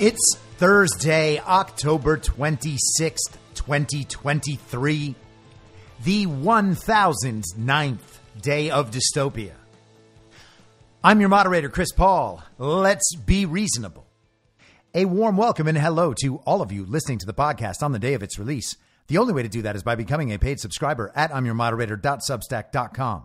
It's Thursday, October 26th, 2023, the 1009th day of dystopia. I'm your moderator, Chris Paul. Let's be reasonable. A warm welcome and hello to all of you listening to the podcast on the day of its release. The only way to do that is by becoming a paid subscriber at I'mYourModerator.substack.com.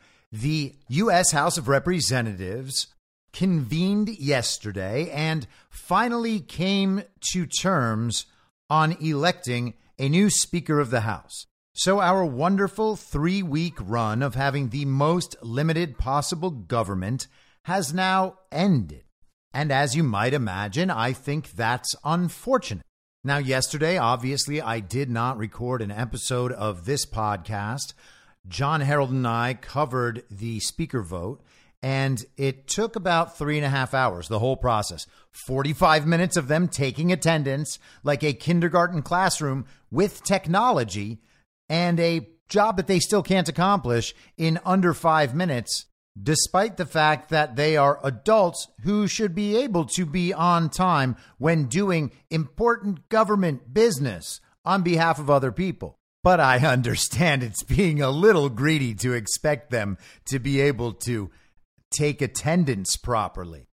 the U.S. House of Representatives convened yesterday and finally came to terms on electing a new Speaker of the House. So, our wonderful three week run of having the most limited possible government has now ended. And as you might imagine, I think that's unfortunate. Now, yesterday, obviously, I did not record an episode of this podcast. John Harold and I covered the speaker vote, and it took about three and a half hours, the whole process. 45 minutes of them taking attendance like a kindergarten classroom with technology and a job that they still can't accomplish in under five minutes, despite the fact that they are adults who should be able to be on time when doing important government business on behalf of other people. But I understand it's being a little greedy to expect them to be able to take attendance properly.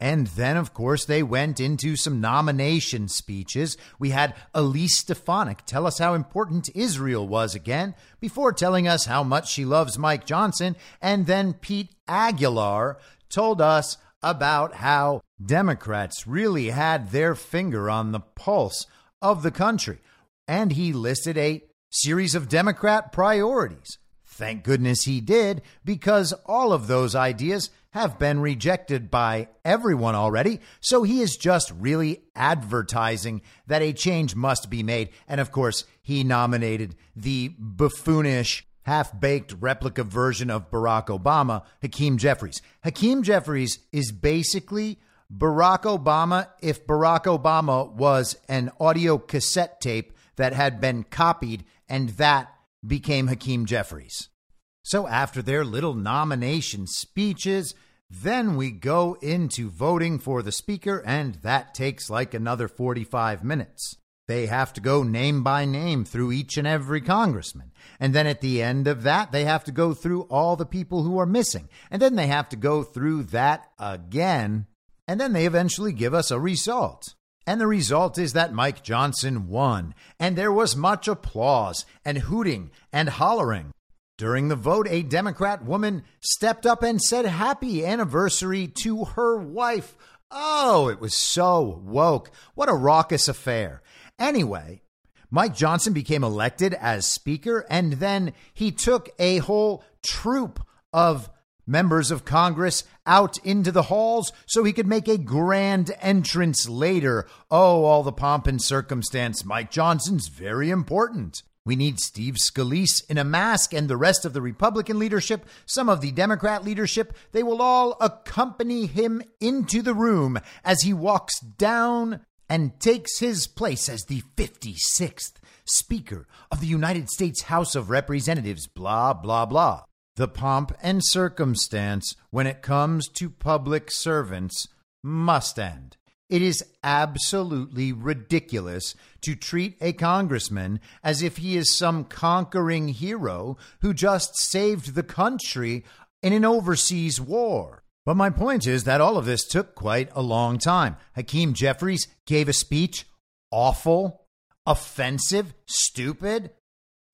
And then, of course, they went into some nomination speeches. We had Elise Stefanik tell us how important Israel was again, before telling us how much she loves Mike Johnson. And then Pete Aguilar told us about how Democrats really had their finger on the pulse of the country. And he listed a series of Democrat priorities. Thank goodness he did, because all of those ideas have been rejected by everyone already. So he is just really advertising that a change must be made. And of course, he nominated the buffoonish half baked replica version of Barack Obama, Hakeem Jeffries. Hakeem Jeffries is basically Barack Obama if Barack Obama was an audio cassette tape that had been copied and that became Hakeem Jeffries. So after their little nomination speeches, then we go into voting for the speaker, and that takes like another 45 minutes. They have to go name by name through each and every congressman. And then at the end of that, they have to go through all the people who are missing. And then they have to go through that again. And then they eventually give us a result. And the result is that Mike Johnson won. And there was much applause and hooting and hollering. During the vote, a Democrat woman stepped up and said happy anniversary to her wife. Oh, it was so woke. What a raucous affair. Anyway, Mike Johnson became elected as Speaker, and then he took a whole troop of members of Congress out into the halls so he could make a grand entrance later. Oh, all the pomp and circumstance. Mike Johnson's very important. We need Steve Scalise in a mask and the rest of the Republican leadership, some of the Democrat leadership. They will all accompany him into the room as he walks down and takes his place as the 56th Speaker of the United States House of Representatives, blah, blah, blah. The pomp and circumstance when it comes to public servants must end. It is absolutely ridiculous to treat a congressman as if he is some conquering hero who just saved the country in an overseas war. But my point is that all of this took quite a long time. Hakeem Jeffries gave a speech awful, offensive, stupid.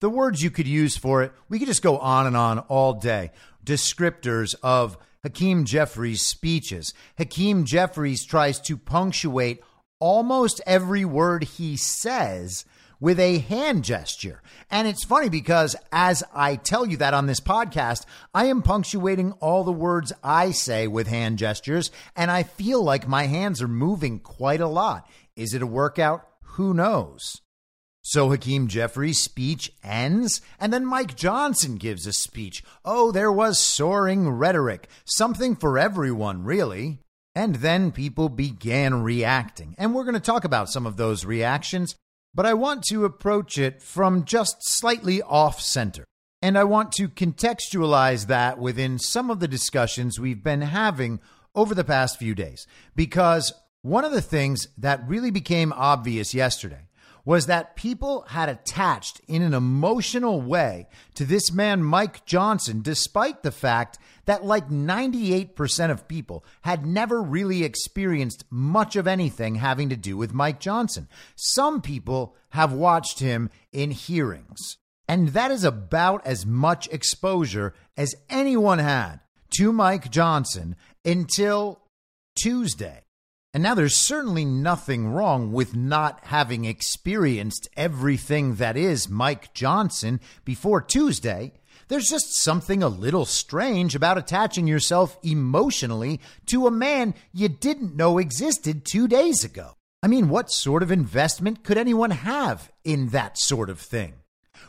The words you could use for it, we could just go on and on all day. Descriptors of Hakeem Jeffries' speeches. Hakeem Jeffries tries to punctuate almost every word he says with a hand gesture. And it's funny because as I tell you that on this podcast, I am punctuating all the words I say with hand gestures, and I feel like my hands are moving quite a lot. Is it a workout? Who knows? So Hakeem Jeffries' speech ends, and then Mike Johnson gives a speech. Oh, there was soaring rhetoric, something for everyone, really. And then people began reacting. And we're going to talk about some of those reactions but I want to approach it from just slightly off center. And I want to contextualize that within some of the discussions we've been having over the past few days. Because one of the things that really became obvious yesterday was that people had attached in an emotional way to this man, Mike Johnson, despite the fact that like 98% of people had never really experienced much of anything having to do with Mike Johnson. Some people have watched him in hearings. And that is about as much exposure as anyone had to Mike Johnson until Tuesday. And now there's certainly nothing wrong with not having experienced everything that is Mike Johnson before Tuesday. There's just something a little strange about attaching yourself emotionally to a man you didn't know existed two days ago. I mean, what sort of investment could anyone have in that sort of thing?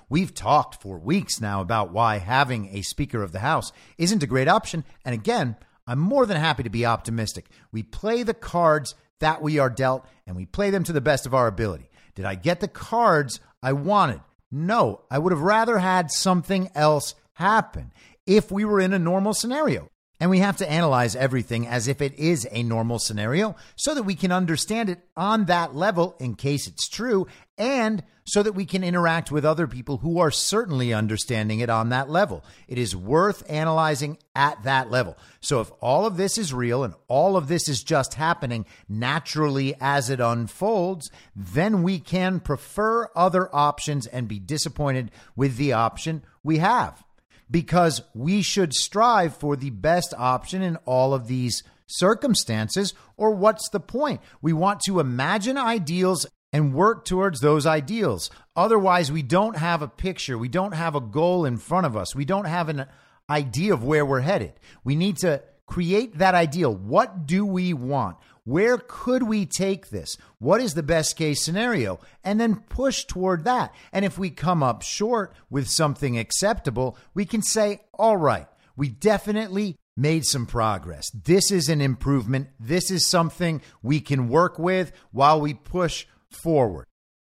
We've talked for weeks now about why having a Speaker of the House isn't a great option. And again, I'm more than happy to be optimistic. We play the cards that we are dealt and we play them to the best of our ability. Did I get the cards I wanted? No, I would have rather had something else happen if we were in a normal scenario. And we have to analyze everything as if it is a normal scenario so that we can understand it on that level in case it's true, and so that we can interact with other people who are certainly understanding it on that level. It is worth analyzing at that level. So if all of this is real and all of this is just happening naturally as it unfolds, then we can prefer other options and be disappointed with the option we have because we should strive for the best option in all of these circumstances, or what's the point? We want to imagine ideals and work towards those ideals. Otherwise, we don't have a picture, we don't have a goal in front of us, we don't have an idea of where we're headed. We need to Create that ideal. What do we want? Where could we take this? What is the best case scenario? And then push toward that. And if we come up short with something acceptable, we can say, all right, we definitely made some progress. This is an improvement. This is something we can work with while we push forward.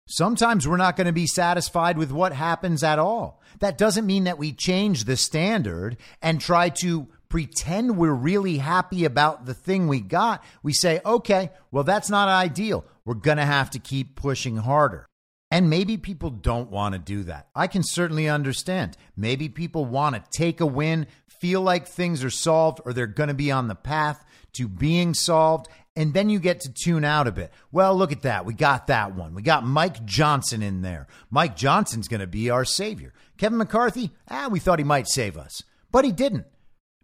Sometimes we're not going to be satisfied with what happens at all. That doesn't mean that we change the standard and try to pretend we're really happy about the thing we got. We say, okay, well, that's not ideal. We're going to have to keep pushing harder. And maybe people don't want to do that. I can certainly understand. Maybe people want to take a win, feel like things are solved, or they're going to be on the path to being solved, and then you get to tune out a bit. Well, look at that. We got that one. We got Mike Johnson in there. Mike Johnson's going to be our savior. Kevin McCarthy, ah, we thought he might save us, but he didn't.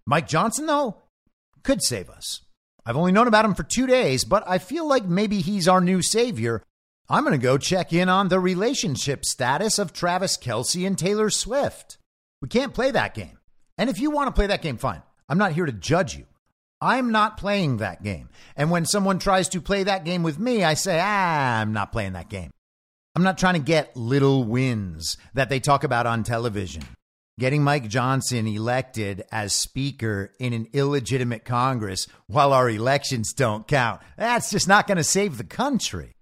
Mike Johnson, though, could save us. I've only known about him for two days, but I feel like maybe he's our new savior. I'm going to go check in on the relationship status of Travis Kelce and Taylor Swift. We can't play that game. And if you want to play that game, fine. I'm not here to judge you. I'm not playing that game. And when someone tries to play that game with me, I say, ah, I'm not playing that game. I'm not trying to get little wins that they talk about on television. Getting Mike Johnson elected as Speaker in an illegitimate Congress while our elections don't count, that's just not going to save the country.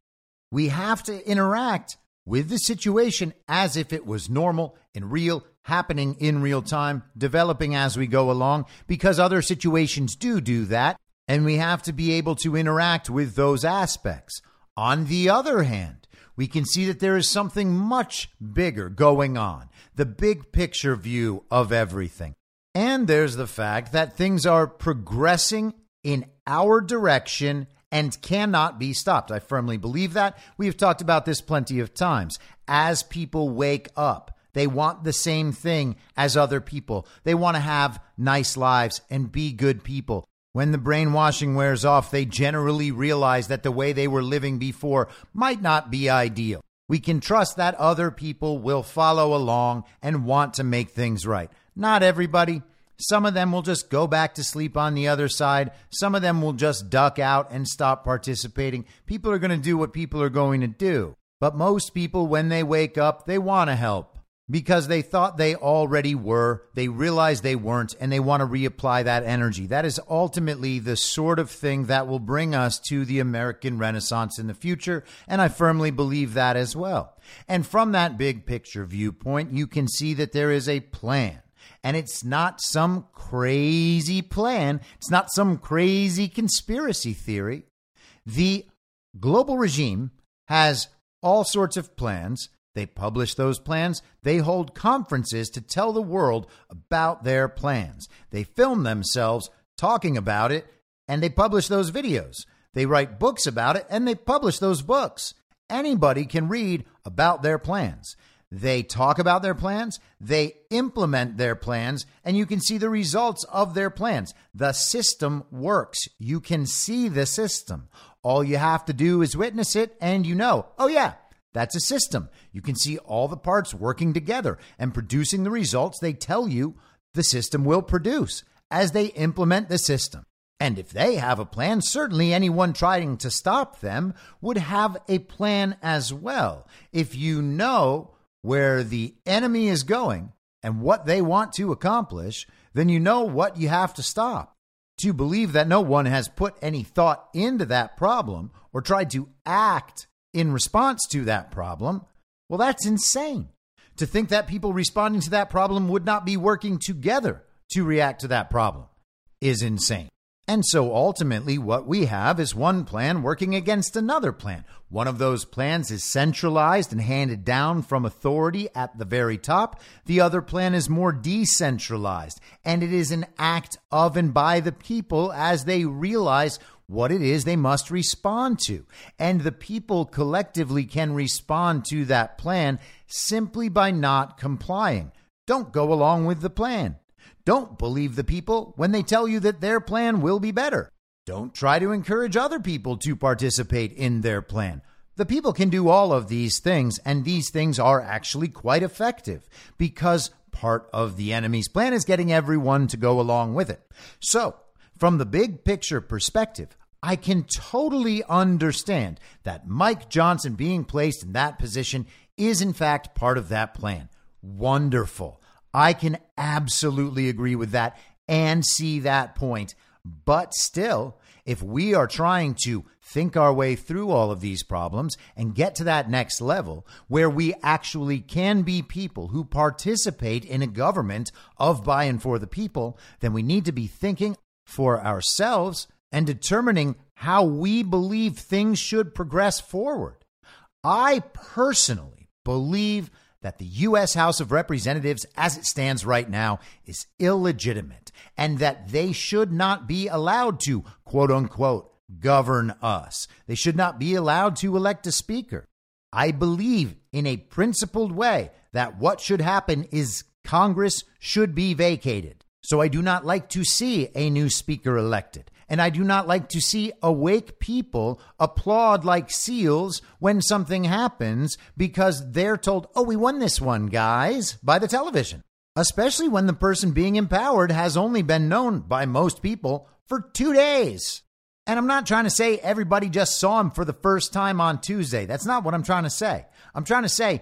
We have to interact with the situation as if it was normal and real happening in real time, developing as we go along, because other situations do do that, and we have to be able to interact with those aspects. On the other hand, we can see that there is something much bigger going on, the big picture view of everything. And there's the fact that things are progressing in our direction and cannot be stopped. I firmly believe that. We've talked about this plenty of times. As people wake up, they want the same thing as other people. They want to have nice lives and be good people. When the brainwashing wears off, they generally realize that the way they were living before might not be ideal. We can trust that other people will follow along and want to make things right. Not everybody. Some of them will just go back to sleep on the other side. Some of them will just duck out and stop participating. People are going to do what people are going to do. But most people, when they wake up, they want to help because they thought they already were. They realize they weren't, and they want to reapply that energy. That is ultimately the sort of thing that will bring us to the American Renaissance in the future, and I firmly believe that as well. And from that big picture viewpoint, you can see that there is a plan. And it's not some crazy plan. It's not some crazy conspiracy theory. The global regime has all sorts of plans they publish those plans. They hold conferences to tell the world about their plans. They film themselves talking about it and they publish those videos. They write books about it and they publish those books. Anybody can read about their plans. They talk about their plans, they implement their plans, and you can see the results of their plans. The system works. You can see the system. All you have to do is witness it, and you know, oh, yeah, that's a system. You can see all the parts working together and producing the results they tell you the system will produce as they implement the system. And if they have a plan, certainly anyone trying to stop them would have a plan as well. If you know where the enemy is going and what they want to accomplish, then you know what you have to stop. To believe that no one has put any thought into that problem or tried to act in response to that problem, well, that's insane. To think that people responding to that problem would not be working together to react to that problem is insane. And so ultimately, what we have is one plan working against another plan. One of those plans is centralized and handed down from authority at the very top. The other plan is more decentralized, and it is an act of and by the people as they realize what it is they must respond to. And the people collectively can respond to that plan simply by not complying. Don't go along with the plan. Don't believe the people when they tell you that their plan will be better. Don't try to encourage other people to participate in their plan. The people can do all of these things, and these things are actually quite effective because part of the enemy's plan is getting everyone to go along with it. So, From the big picture perspective, I can totally understand that Mike Johnson being placed in that position is, in fact, part of that plan. Wonderful. I can absolutely agree with that and see that point. But still, if we are trying to think our way through all of these problems and get to that next level where we actually can be people who participate in a government of by and for the people, then we need to be thinking for ourselves and determining how we believe things should progress forward. I personally believe that the U.S. House of Representatives, as it stands right now, is illegitimate and that they should not be allowed to, quote unquote, govern us. They should not be allowed to elect a speaker. I believe in a principled way that what should happen is Congress should be vacated. So I do not like to see a new speaker elected. And I do not like to see awake people applaud like seals when something happens because they're told, oh, we won this one, guys, by the television. Especially when the person being empowered has only been known by most people for two days. And I'm not trying to say everybody just saw him for the first time on Tuesday. That's not what I'm trying to say. I'm trying to say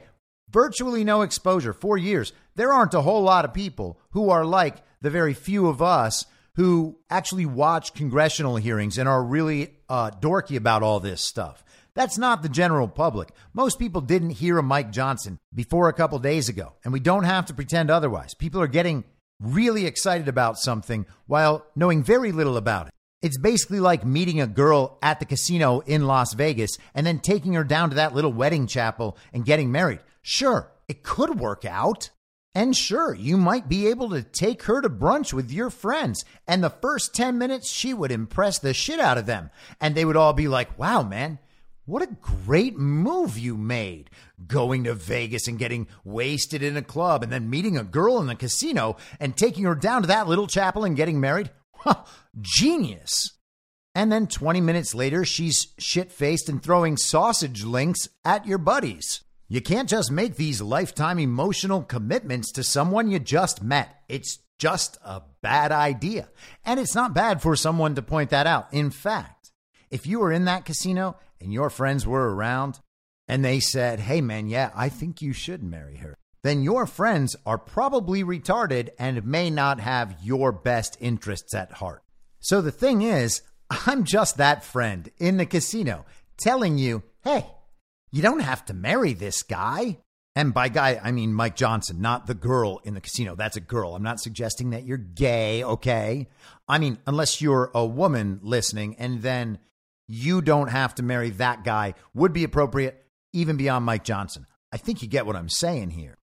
virtually no exposure, four years. There aren't a whole lot of people who are like the very few of us who actually watch congressional hearings and are really uh, dorky about all this stuff. That's not the general public. Most people didn't hear of Mike Johnson before a couple days ago, and we don't have to pretend otherwise. People are getting really excited about something while knowing very little about it. It's basically like meeting a girl at the casino in Las Vegas and then taking her down to that little wedding chapel and getting married. Sure, it could work out. And sure, you might be able to take her to brunch with your friends. And the first 10 minutes, she would impress the shit out of them. And they would all be like, wow, man, what a great move you made. Going to Vegas and getting wasted in a club and then meeting a girl in the casino and taking her down to that little chapel and getting married. Genius. And then 20 minutes later, she's shit faced and throwing sausage links at your buddies. You can't just make these lifetime emotional commitments to someone you just met. It's just a bad idea. And it's not bad for someone to point that out. In fact, if you were in that casino and your friends were around and they said, hey man, yeah, I think you should marry her, then your friends are probably retarded and may not have your best interests at heart. So the thing is, I'm just that friend in the casino telling you, hey, you don't have to marry this guy. And by guy, I mean Mike Johnson, not the girl in the casino. That's a girl. I'm not suggesting that you're gay, okay? I mean, unless you're a woman listening and then you don't have to marry that guy would be appropriate even beyond Mike Johnson. I think you get what I'm saying here.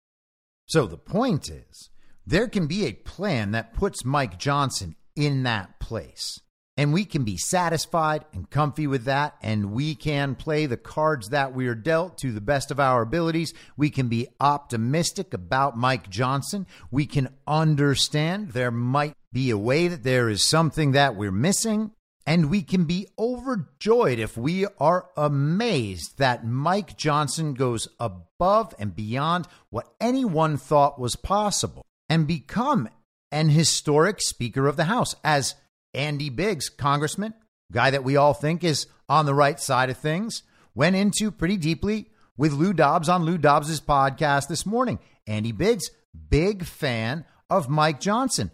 So the point is, there can be a plan that puts Mike Johnson in that place. And we can be satisfied and comfy with that. And we can play the cards that we are dealt to the best of our abilities. We can be optimistic about Mike Johnson. We can understand there might be a way that there is something that we're missing. And we can be overjoyed if we are amazed that Mike Johnson goes above and beyond what anyone thought was possible and become an historic Speaker of the House as Andy Biggs, congressman, guy that we all think is on the right side of things, went into pretty deeply with Lou Dobbs on Lou Dobbs's podcast this morning. Andy Biggs, big fan of Mike Johnson.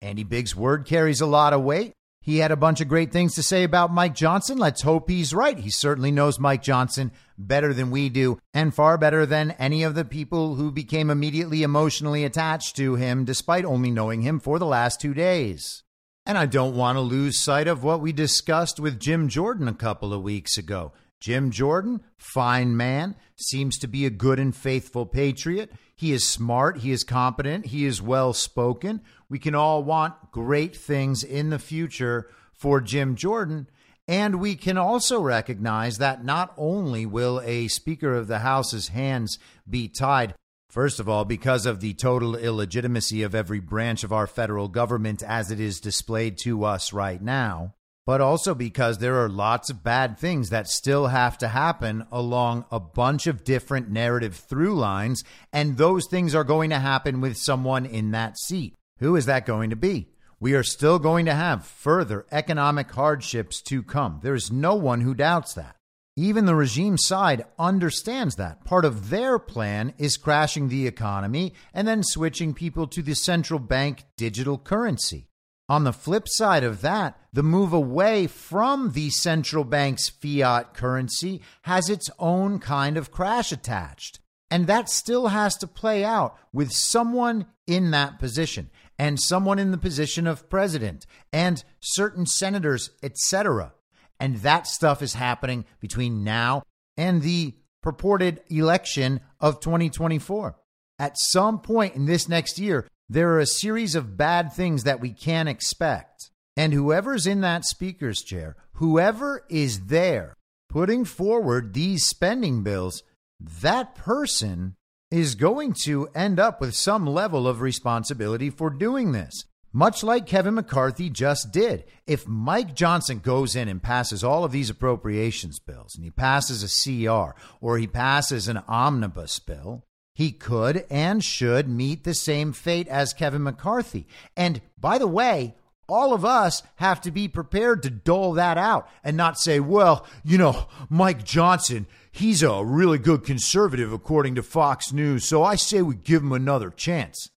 Andy Biggs' word carries a lot of weight. He had a bunch of great things to say about Mike Johnson. Let's hope he's right. He certainly knows Mike Johnson better than we do, and far better than any of the people who became immediately emotionally attached to him, despite only knowing him for the last two days. And I don't want to lose sight of what we discussed with Jim Jordan a couple of weeks ago. Jim Jordan, fine man, seems to be a good and faithful patriot. He is smart, he is competent, he is well spoken. We can all want great things in the future for Jim Jordan. And we can also recognize that not only will a Speaker of the House's hands be tied, First of all, because of the total illegitimacy of every branch of our federal government as it is displayed to us right now, but also because there are lots of bad things that still have to happen along a bunch of different narrative through lines, and those things are going to happen with someone in that seat. Who is that going to be? We are still going to have further economic hardships to come. There is no one who doubts that. Even the regime side understands that. Part of their plan is crashing the economy and then switching people to the central bank digital currency. On the flip side of that, the move away from the central bank's fiat currency has its own kind of crash attached. And that still has to play out with someone in that position and someone in the position of president and certain senators, etc. And that stuff is happening between now and the purported election of 2024. At some point in this next year, there are a series of bad things that we can expect. And whoever's in that speaker's chair, whoever is there putting forward these spending bills, that person is going to end up with some level of responsibility for doing this. Much like Kevin McCarthy just did. If Mike Johnson goes in and passes all of these appropriations bills and he passes a CR or he passes an omnibus bill, he could and should meet the same fate as Kevin McCarthy. And by the way, all of us have to be prepared to dole that out and not say, well, you know, Mike Johnson, he's a really good conservative according to Fox News, so I say we give him another chance.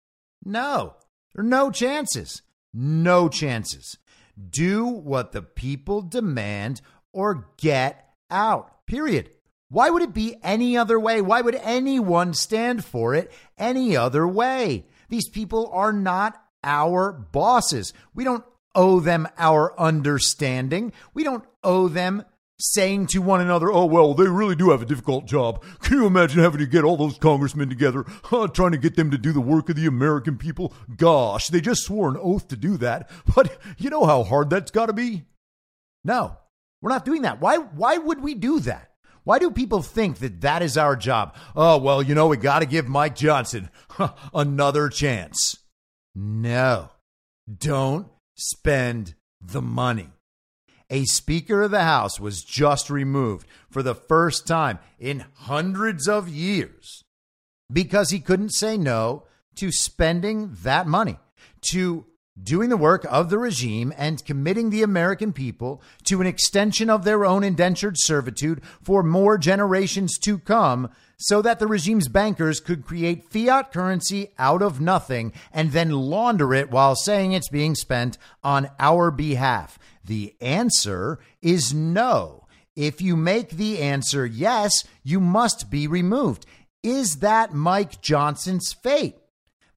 No, there are no chances. No chances. Do what the people demand or get out. Period. Why would it be any other way? Why would anyone stand for it any other way? These people are not our bosses. We don't owe them our understanding. We don't owe them saying to one another, oh, well, they really do have a difficult job. Can you imagine having to get all those congressmen together, uh, trying to get them to do the work of the American people? Gosh, they just swore an oath to do that. But you know how hard that's got to be? No, we're not doing that. Why, why would we do that? Why do people think that that is our job? Oh, well, you know, we got to give Mike Johnson another chance. No, don't spend the money. A Speaker of the House was just removed for the first time in hundreds of years because he couldn't say no to spending that money, to doing the work of the regime and committing the American people to an extension of their own indentured servitude for more generations to come so that the regime's bankers could create fiat currency out of nothing and then launder it while saying it's being spent on our behalf? The answer is no. If you make the answer yes, you must be removed. Is that Mike Johnson's fate?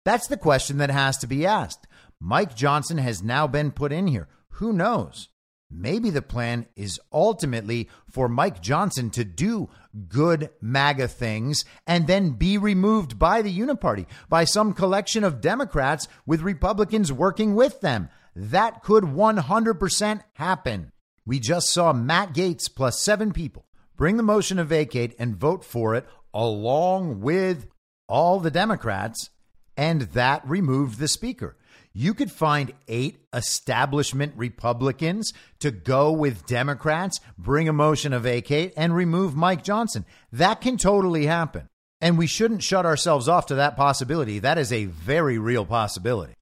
That's the question that has to be asked. Mike Johnson has now been put in here. Who knows? Maybe the plan is ultimately for Mike Johnson to do good MAGA things and then be removed by the Uniparty, by some collection of Democrats with Republicans working with them. That could 100% happen. We just saw Matt Gaetz plus seven people bring the motion to vacate and vote for it along with all the Democrats, and that removed the Speaker you could find eight establishment Republicans to go with Democrats, bring a motion to vacate, and remove Mike Johnson. That can totally happen. And we shouldn't shut ourselves off to that possibility. That is a very real possibility.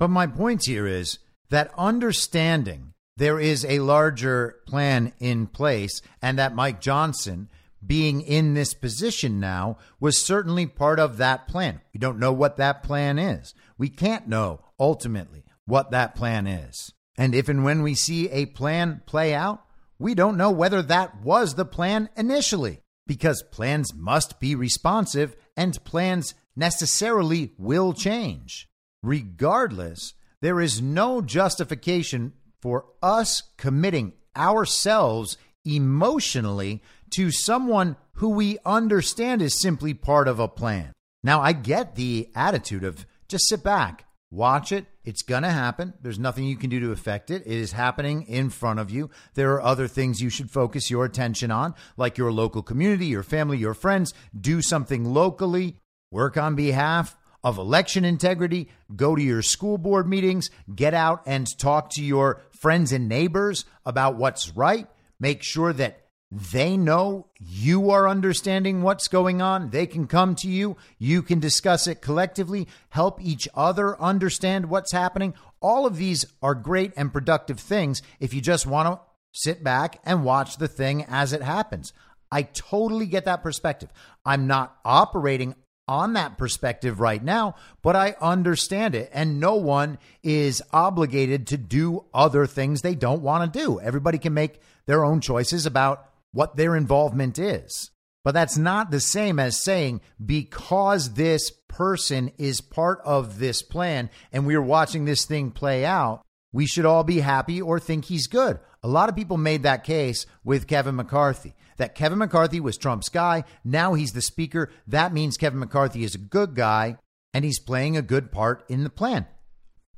But my point here is that understanding there is a larger plan in place and that Mike Johnson being in this position now was certainly part of that plan. We don't know what that plan is. We can't know ultimately what that plan is. And if and when we see a plan play out, we don't know whether that was the plan initially, because plans must be responsive and plans necessarily will change. Regardless, there is no justification for us committing ourselves emotionally to someone who we understand is simply part of a plan. Now, I get the attitude of just sit back, Watch it. It's going to happen. There's nothing you can do to affect it. It is happening in front of you. There are other things you should focus your attention on, like your local community, your family, your friends. Do something locally. Work on behalf of election integrity. Go to your school board meetings. Get out and talk to your friends and neighbors about what's right. Make sure that They know you are understanding what's going on. They can come to you. You can discuss it collectively, help each other understand what's happening. All of these are great and productive things if you just want to sit back and watch the thing as it happens. I totally get that perspective. I'm not operating on that perspective right now, but I understand it. And no one is obligated to do other things they don't want to do. Everybody can make their own choices about what their involvement is. But that's not the same as saying because this person is part of this plan and we're watching this thing play out, we should all be happy or think he's good. A lot of people made that case with Kevin McCarthy that Kevin McCarthy was Trump's guy. Now he's the speaker. That means Kevin McCarthy is a good guy and he's playing a good part in the plan.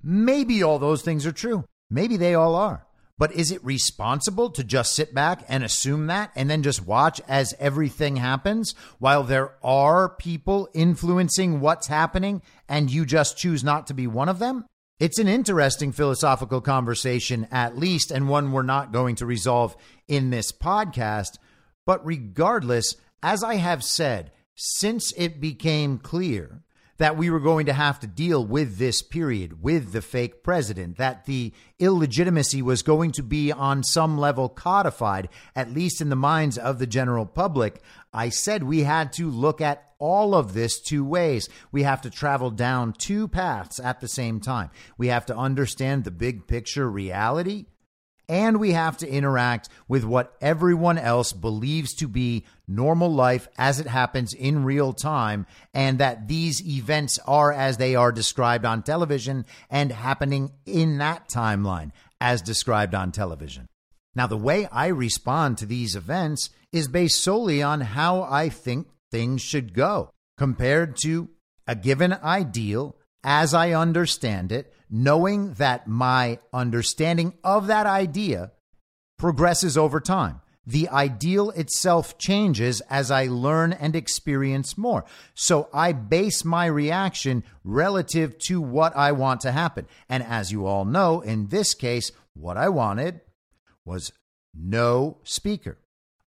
Maybe all those things are true. Maybe they all are. But is it responsible to just sit back and assume that and then just watch as everything happens while there are people influencing what's happening and you just choose not to be one of them? It's an interesting philosophical conversation, at least, and one we're not going to resolve in this podcast. But regardless, as I have said, since it became clear that we were going to have to deal with this period, with the fake president, that the illegitimacy was going to be on some level codified, at least in the minds of the general public, I said we had to look at all of this two ways. We have to travel down two paths at the same time. We have to understand the big picture reality and we have to interact with what everyone else believes to be normal life as it happens in real time, and that these events are as they are described on television and happening in that timeline as described on television. Now, the way I respond to these events is based solely on how I think things should go compared to a given ideal as I understand it knowing that my understanding of that idea progresses over time. The ideal itself changes as I learn and experience more. So I base my reaction relative to what I want to happen. And as you all know, in this case, what I wanted was no speaker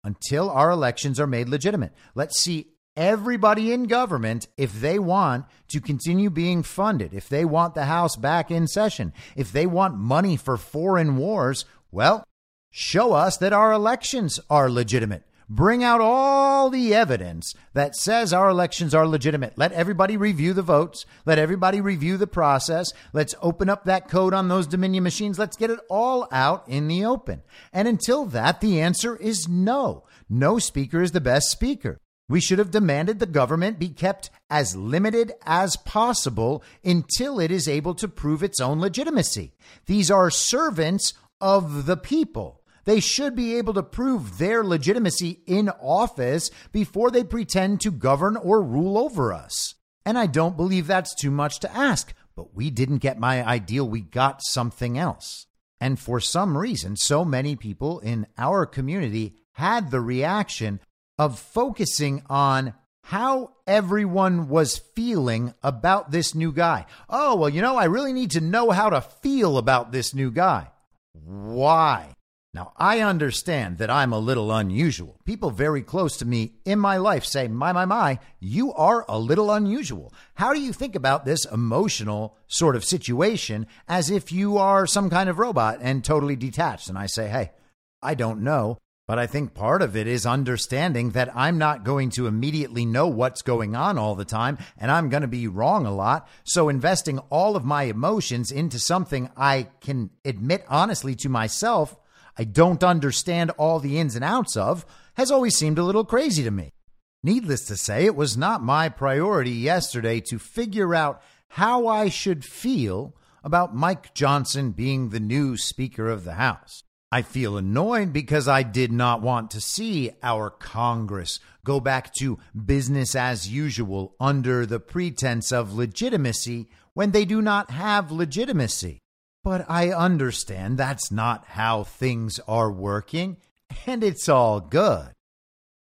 until our elections are made legitimate. Let's see everybody in government, if they want to continue being funded, if they want the House back in session, if they want money for foreign wars, well, show us that our elections are legitimate. Bring out all the evidence that says our elections are legitimate. Let everybody review the votes. Let everybody review the process. Let's open up that code on those Dominion machines. Let's get it all out in the open. And until that, the answer is no. No speaker is the best speaker. We should have demanded the government be kept as limited as possible until it is able to prove its own legitimacy. These are servants of the people. They should be able to prove their legitimacy in office before they pretend to govern or rule over us. And I don't believe that's too much to ask, but we didn't get my ideal, we got something else. And for some reason, so many people in our community had the reaction of focusing on how everyone was feeling about this new guy. Oh, well, you know, I really need to know how to feel about this new guy. Why? Now, I understand that I'm a little unusual. People very close to me in my life say, My, my, my, you are a little unusual. How do you think about this emotional sort of situation as if you are some kind of robot and totally detached? And I say, Hey, I don't know. But I think part of it is understanding that I'm not going to immediately know what's going on all the time and I'm going to be wrong a lot. So investing all of my emotions into something I can admit honestly to myself I don't understand all the ins and outs of has always seemed a little crazy to me. Needless to say, it was not my priority yesterday to figure out how I should feel about Mike Johnson being the new Speaker of the House. I feel annoyed because I did not want to see our Congress go back to business as usual under the pretense of legitimacy when they do not have legitimacy. But I understand that's not how things are working, and it's all good.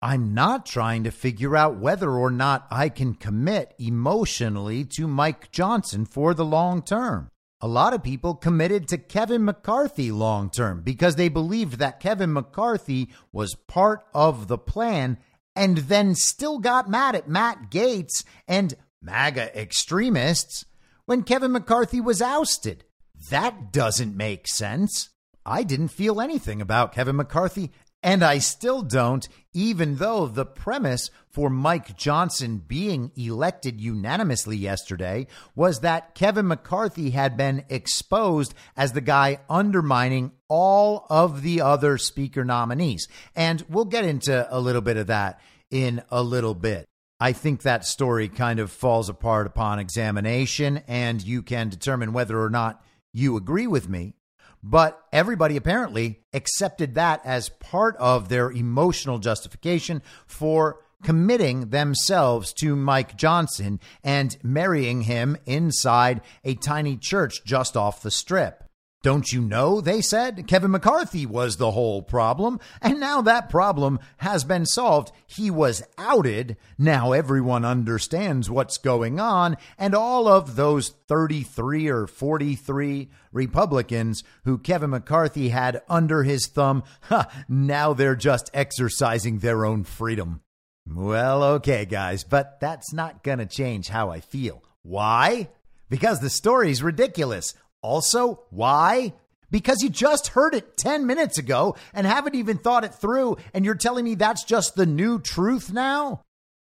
I'm not trying to figure out whether or not I can commit emotionally to Mike Johnson for the long term. A lot of people committed to Kevin McCarthy long term because they believed that Kevin McCarthy was part of the plan and then still got mad at Matt Gaetz and MAGA extremists when Kevin McCarthy was ousted. That doesn't make sense. I didn't feel anything about Kevin McCarthy and I still don't, even though the premise for Mike Johnson being elected unanimously yesterday was that Kevin McCarthy had been exposed as the guy undermining all of the other speaker nominees. And we'll get into a little bit of that in a little bit. I think that story kind of falls apart upon examination, and you can determine whether or not you agree with me. But everybody apparently accepted that as part of their emotional justification for committing themselves to Mike Johnson and marrying him inside a tiny church just off the strip. Don't you know, they said, Kevin McCarthy was the whole problem, and now that problem has been solved. He was outed. Now everyone understands what's going on, and all of those 33 or 43 Republicans who Kevin McCarthy had under his thumb, now they're just exercising their own freedom. Well, okay, guys, but that's not going to change how I feel. Why? Because the story's ridiculous. Also, why? Because you just heard it 10 minutes ago and haven't even thought it through, and you're telling me that's just the new truth now?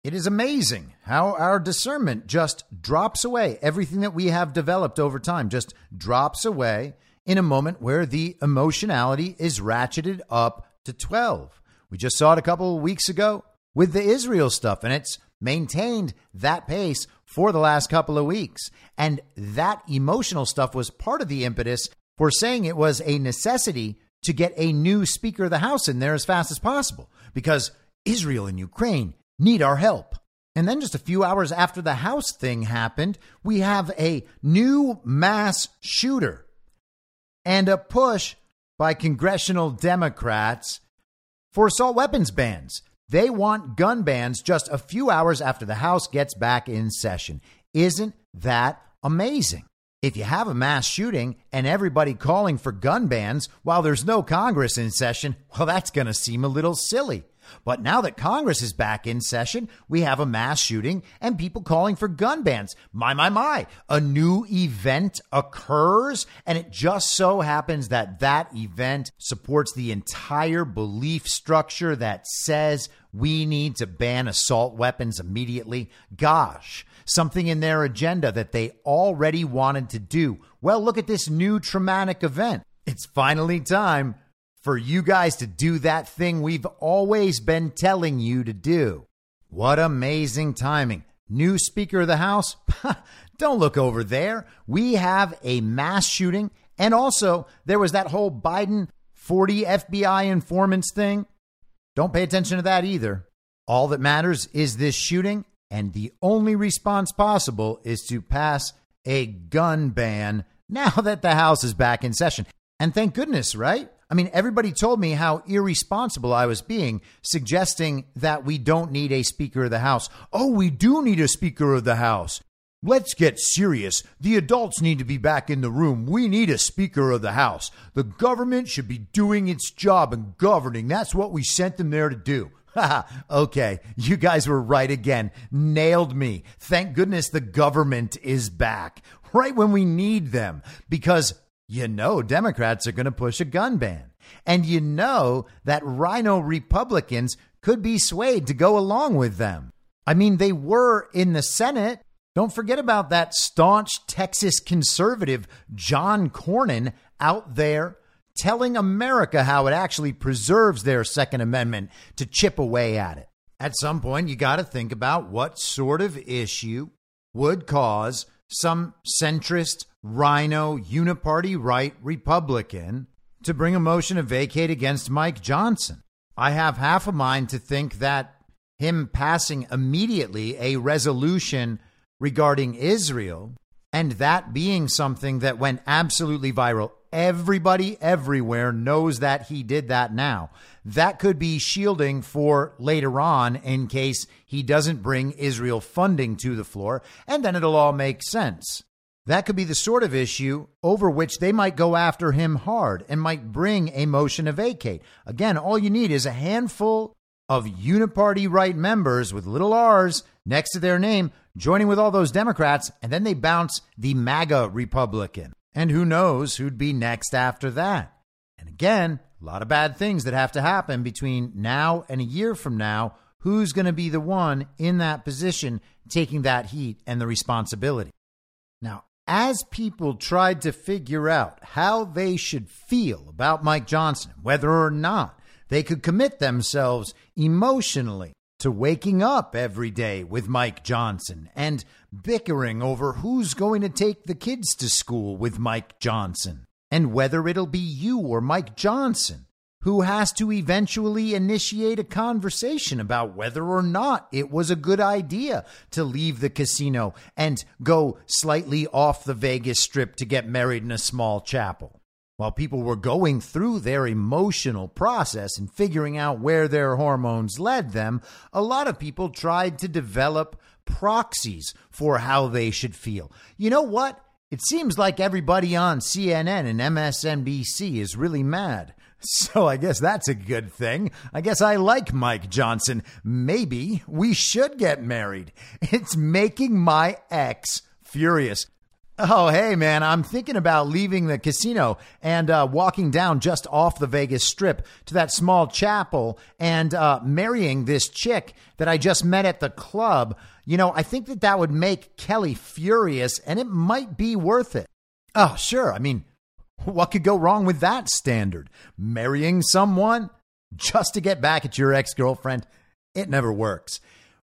It is amazing how our discernment just drops away. Everything that we have developed over time just drops away in a moment where the emotionality is ratcheted up to 12. We just saw it a couple of weeks ago with the Israel stuff, and it's maintained that pace for the last couple of weeks. And that emotional stuff was part of the impetus for saying it was a necessity to get a new Speaker of the House in there as fast as possible because Israel and Ukraine need our help. And then just a few hours after the House thing happened, we have a new mass shooter and a push by congressional Democrats for assault weapons bans. They want gun bans just a few hours after the House gets back in session. Isn't that amazing? If you have a mass shooting and everybody calling for gun bans while there's no Congress in session, well, that's going to seem a little silly. But now that Congress is back in session, we have a mass shooting and people calling for gun bans. My, my, my. A new event occurs, and it just so happens that that event supports the entire belief structure that says we need to ban assault weapons immediately. Gosh, something in their agenda that they already wanted to do. Well, look at this new traumatic event. It's finally time for you guys to do that thing we've always been telling you to do. What amazing timing. New Speaker of the House? Don't look over there. We have a mass shooting. And also, there was that whole Biden 40 FBI informants thing. Don't pay attention to that either. All that matters is this shooting, and the only response possible is to pass a gun ban now that the House is back in session. And thank goodness, right? I mean, everybody told me how irresponsible I was being, suggesting that we don't need a Speaker of the House. Oh, we do need a Speaker of the House. Let's get serious. The adults need to be back in the room. We need a Speaker of the House. The government should be doing its job and governing. That's what we sent them there to do. okay, you guys were right again. Nailed me. Thank goodness the government is back right when we need them because you know Democrats are going to push a gun ban. And you know that RINO Republicans could be swayed to go along with them. I mean, they were in the Senate. Don't forget about that staunch Texas conservative, John Cornyn, out there telling America how it actually preserves their Second Amendment to chip away at it. At some point, you got to think about what sort of issue would cause some centrist RINO uniparty right Republican to bring a motion to vacate against Mike Johnson. I have half a mind to think that him passing immediately a resolution regarding Israel and that being something that went absolutely viral. Everybody everywhere knows that he did that now. That could be shielding for later on in case he doesn't bring Israel funding to the floor, and then it'll all make sense. That could be the sort of issue over which they might go after him hard and might bring a motion to vacate. Again, all you need is a handful of uniparty right members with little r's next to their name joining with all those Democrats, and then they bounce the MAGA Republican. And who knows who'd be next after that. And again, a lot of bad things that have to happen between now and a year from now. Who's going to be the one in that position taking that heat and the responsibility? Now, as people tried to figure out how they should feel about Mike Johnson, whether or not they could commit themselves emotionally to waking up every day with Mike Johnson and bickering over who's going to take the kids to school with Mike Johnson and whether it'll be you or Mike Johnson who has to eventually initiate a conversation about whether or not it was a good idea to leave the casino and go slightly off the Vegas strip to get married in a small chapel. While people were going through their emotional process and figuring out where their hormones led them, a lot of people tried to develop proxies for how they should feel. You know what? It seems like everybody on CNN and MSNBC is really mad. So I guess that's a good thing. I guess I like Mike Johnson. Maybe we should get married. It's making my ex furious. Oh, hey, man, I'm thinking about leaving the casino and uh, walking down just off the Vegas Strip to that small chapel and uh, marrying this chick that I just met at the club. You know, I think that that would make Kelly furious and it might be worth it. Oh, sure. I mean, what could go wrong with that standard? Marrying someone just to get back at your ex girlfriend? It never works.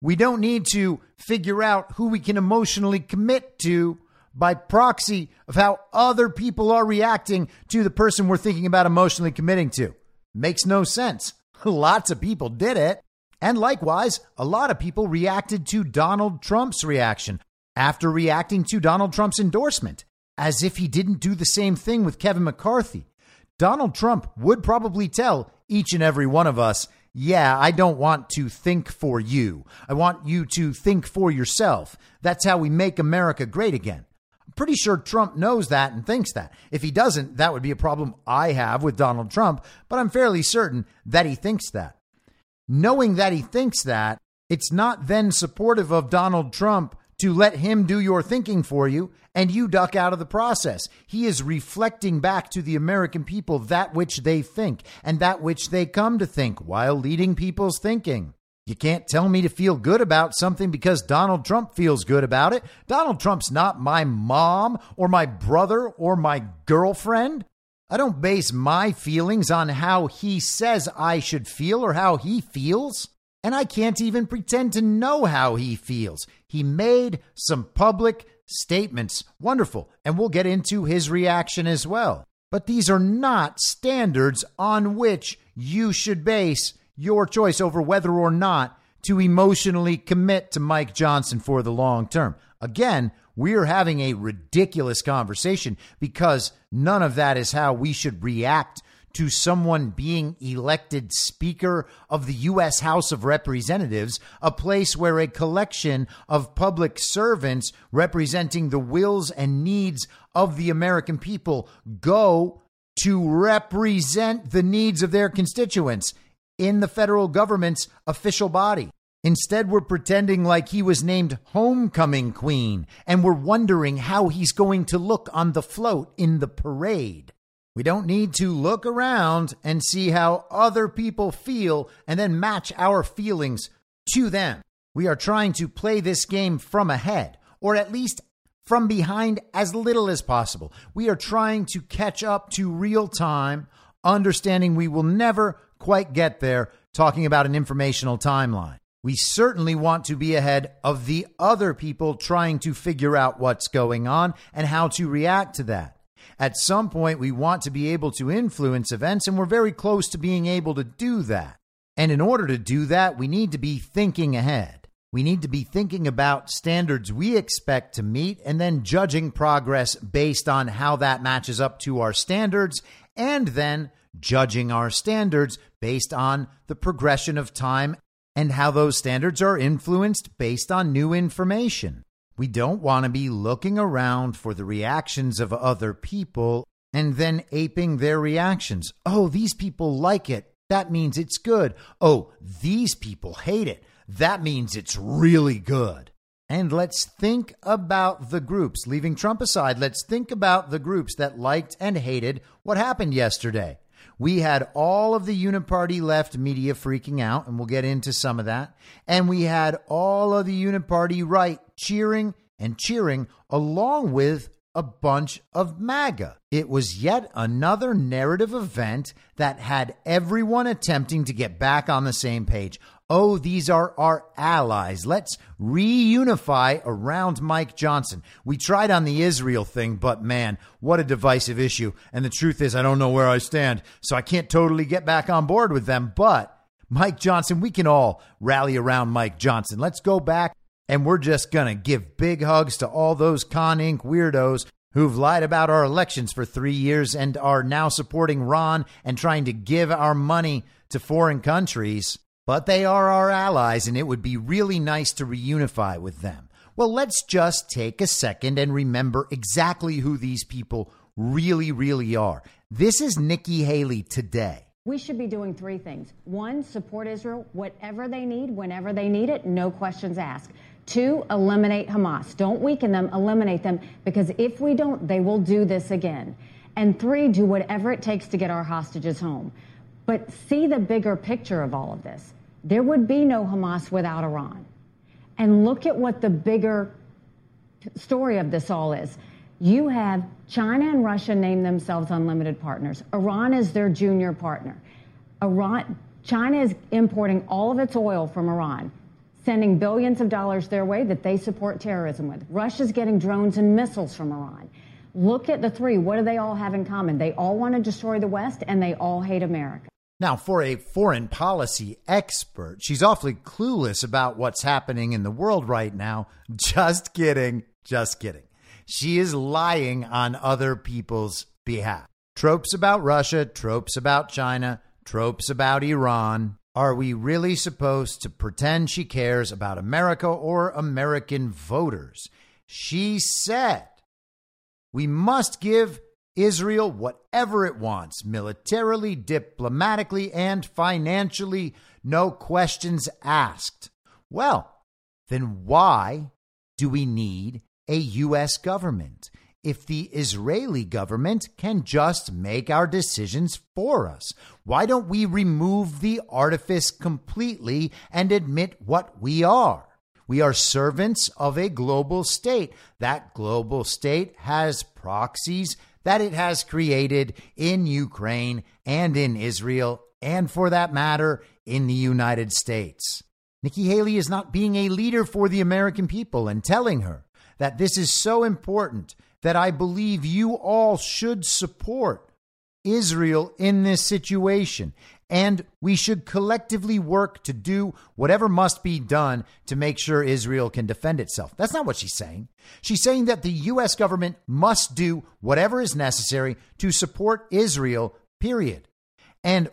We don't need to figure out who we can emotionally commit to by proxy of how other people are reacting to the person we're thinking about emotionally committing to. Makes no sense. Lots of people did it. And likewise, a lot of people reacted to Donald Trump's reaction after reacting to Donald Trump's endorsement as if he didn't do the same thing with Kevin McCarthy. Donald Trump would probably tell each and every one of us, yeah, I don't want to think for you. I want you to think for yourself. That's how we make America great again. I'm pretty sure Trump knows that and thinks that. If he doesn't, that would be a problem I have with Donald Trump, but I'm fairly certain that he thinks that. Knowing that he thinks that, it's not then supportive of Donald Trump to let him do your thinking for you and you duck out of the process. He is reflecting back to the American people that which they think and that which they come to think while leading people's thinking. You can't tell me to feel good about something because Donald Trump feels good about it. Donald Trump's not my mom or my brother or my girlfriend. I don't base my feelings on how he says I should feel or how he feels. And I can't even pretend to know how he feels. He made some public statements. Wonderful. And we'll get into his reaction as well. But these are not standards on which you should base your choice over whether or not to emotionally commit to Mike Johnson for the long term. Again, we're having a ridiculous conversation because none of that is how we should react to someone being elected Speaker of the U.S. House of Representatives, a place where a collection of public servants representing the wills and needs of the American people go to represent the needs of their constituents in the federal government's official body. Instead, we're pretending like he was named homecoming queen and we're wondering how he's going to look on the float in the parade. We don't need to look around and see how other people feel and then match our feelings to them. We are trying to play this game from ahead, or at least from behind as little as possible. We are trying to catch up to real time, understanding we will never quite get there talking about an informational timeline. We certainly want to be ahead of the other people trying to figure out what's going on and how to react to that. At some point, we want to be able to influence events, and we're very close to being able to do that. And in order to do that, we need to be thinking ahead. We need to be thinking about standards we expect to meet and then judging progress based on how that matches up to our standards, and then judging our standards based on the progression of time and how those standards are influenced based on new information. We don't want to be looking around for the reactions of other people and then aping their reactions. Oh, these people like it. That means it's good. Oh, these people hate it. That means it's really good. And let's think about the groups. Leaving Trump aside, let's think about the groups that liked and hated what happened yesterday. We had all of the Uniparty left media freaking out, and we'll get into some of that. And we had all of the Uniparty right cheering and cheering along with a bunch of MAGA. It was yet another narrative event that had everyone attempting to get back on the same page. Oh, these are our allies. Let's reunify around Mike Johnson. We tried on the Israel thing, but man, what a divisive issue. And the truth is, I don't know where I stand, so I can't totally get back on board with them. But Mike Johnson, we can all rally around Mike Johnson. Let's go back and we're just going to give big hugs to all those Con Inc. weirdos who've lied about our elections for three years and are now supporting Ron and trying to give our money to foreign countries but they are our allies, and it would be really nice to reunify with them. Well, let's just take a second and remember exactly who these people really, really are. This is Nikki Haley today. We should be doing three things. One, support Israel, whatever they need, whenever they need it, no questions asked. Two, eliminate Hamas. Don't weaken them, eliminate them, because if we don't, they will do this again. And three, do whatever it takes to get our hostages home. But see the bigger picture of all of this. There would be no Hamas without Iran. And look at what the bigger story of this all is. You have China and Russia name themselves unlimited partners. Iran is their junior partner. Iran, China is importing all of its oil from Iran, sending billions of dollars their way that they support terrorism with. Russia's getting drones and missiles from Iran. Look at the three. What do they all have in common? They all want to destroy the West and they all hate America. Now, for a foreign policy expert, she's awfully clueless about what's happening in the world right now. Just kidding. Just kidding. She is lying on other people's behalf. Tropes about Russia, tropes about China, tropes about Iran. Are we really supposed to pretend she cares about America or American voters? She said we must give Israel whatever it wants, militarily, diplomatically, and financially, no questions asked. Well, then why do we need a U.S. government if the Israeli government can just make our decisions for us? Why don't we remove the artifice completely and admit what we are? We are servants of a global state. That global state has proxies that it has created in Ukraine and in Israel, and for that matter, in the United States. Nikki Haley is not being a leader for the American people and telling her that this is so important that I believe you all should support Israel in this situation and we should collectively work to do whatever must be done to make sure Israel can defend itself. That's not what she's saying. She's saying that the U.S. government must do whatever is necessary to support Israel, period. And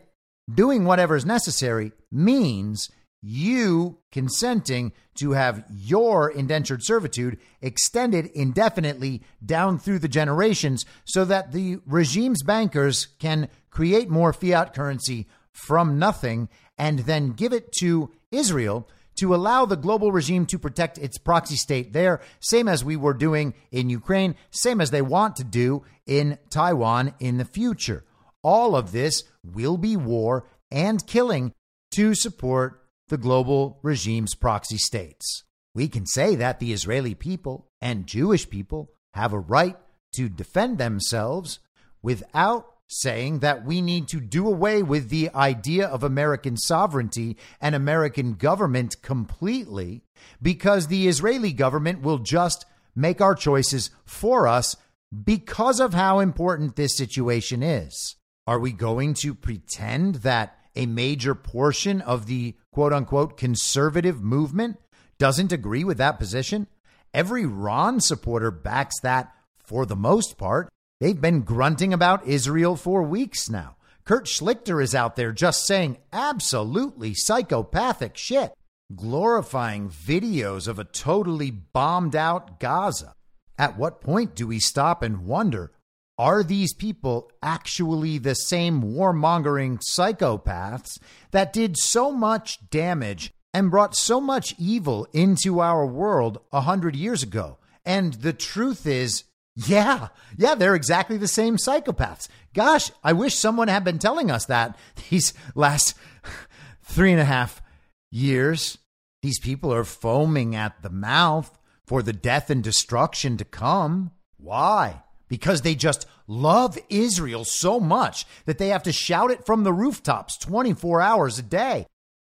doing whatever is necessary means you consenting to have your indentured servitude extended indefinitely down through the generations so that the regime's bankers can create more fiat currency from nothing and then give it to Israel to allow the global regime to protect its proxy state there, same as we were doing in Ukraine, same as they want to do in Taiwan in the future. All of this will be war and killing to support the global regime's proxy states. We can say that the Israeli people and Jewish people have a right to defend themselves without saying that we need to do away with the idea of American sovereignty and American government completely because the Israeli government will just make our choices for us because of how important this situation is. Are we going to pretend that a major portion of the quote unquote conservative movement doesn't agree with that position? Every Ron supporter backs that for the most part. They've been grunting about Israel for weeks now. Kurt Schlichter is out there just saying absolutely psychopathic shit. glorifying videos of a totally bombed out Gaza. At what point do we stop and wonder are these people actually the same warmongering psychopaths that did so much damage and brought so much evil into our world a hundred years ago? And the truth is, yeah, yeah, they're exactly the same psychopaths. Gosh, I wish someone had been telling us that these last three and a half years. These people are foaming at the mouth for the death and destruction to come. Why? because they just love Israel so much that they have to shout it from the rooftops 24 hours a day.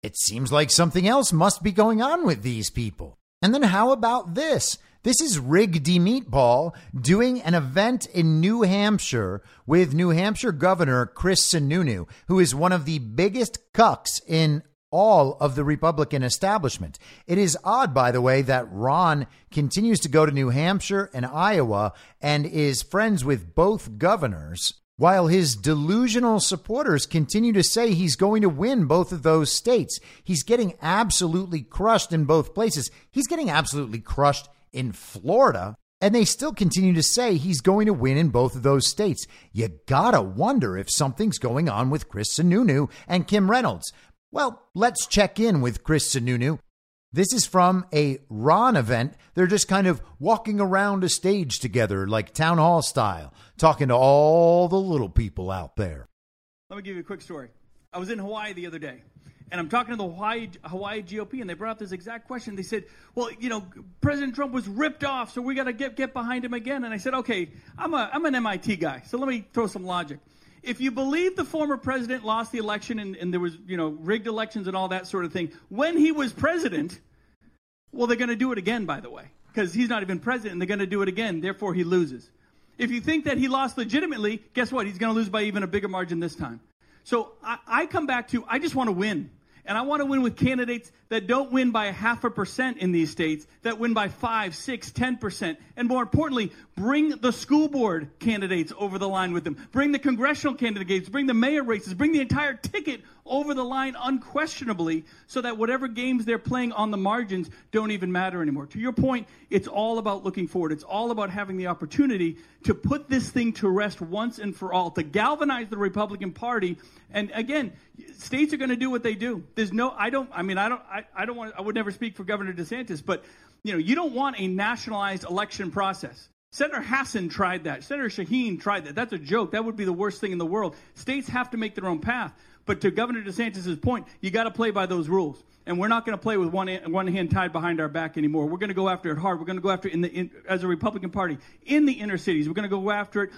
It seems like something else must be going on with these people. And then how about this? This is Rig D Meatball doing an event in New Hampshire with New Hampshire Governor Chris Sununu, who is one of the biggest cucks in all of the Republican establishment. It is odd, by the way, that Ron continues to go to New Hampshire and Iowa and is friends with both governors, while his delusional supporters continue to say he's going to win both of those states. He's getting absolutely crushed in both places. He's getting absolutely crushed in Florida. And they still continue to say he's going to win in both of those states. You gotta wonder if something's going on with Chris Sununu and Kim Reynolds. Well, let's check in with Chris Sununu. This is from a Ron event. They're just kind of walking around a stage together, like town hall style, talking to all the little people out there. Let me give you a quick story. I was in Hawaii the other day, and I'm talking to the Hawaii, Hawaii GOP, and they brought up this exact question. They said, "Well, you know, President Trump was ripped off, so we got to get get behind him again." And I said, "Okay, I'm a I'm an MIT guy, so let me throw some logic." if you believe the former president lost the election and, and, there was, you know, rigged elections and all that sort of thing, when he was president, well, they're going to do it again, by the way, because he's not even president and they're going to do it again. Therefore, he loses. If you think that he lost legitimately, guess what? He's going to lose by even a bigger margin this time. So I, I come back to, I just want to win. And I want to win with candidates that don't win by a half a percent in these states, that win by five, six, ten percent. And more importantly, bring the school board candidates over the line with them. Bring the congressional candidates, bring the mayor races, bring the entire ticket over the line unquestionably so that whatever games they're playing on the margins don't even matter anymore. To your point, it's all about looking forward. It's all about having the opportunity to put this thing to rest once and for all, to galvanize the Republican Party. And again, states are going to do what they do. There's no, I don't, I mean, I don't, I, I don't want, I would never speak for Governor DeSantis, but you know, you don't want a nationalized election process. Senator Hassan tried that. Senator Shaheen tried that. That's a joke. That would be the worst thing in the world. States have to make their own path. But to Governor DeSantis's point, you got to play by those rules. And we're not going to play with one, one hand tied behind our back anymore. We're going to go after it hard. We're going to go after it in the, in, as a Republican Party in the inner cities. We're going to go after it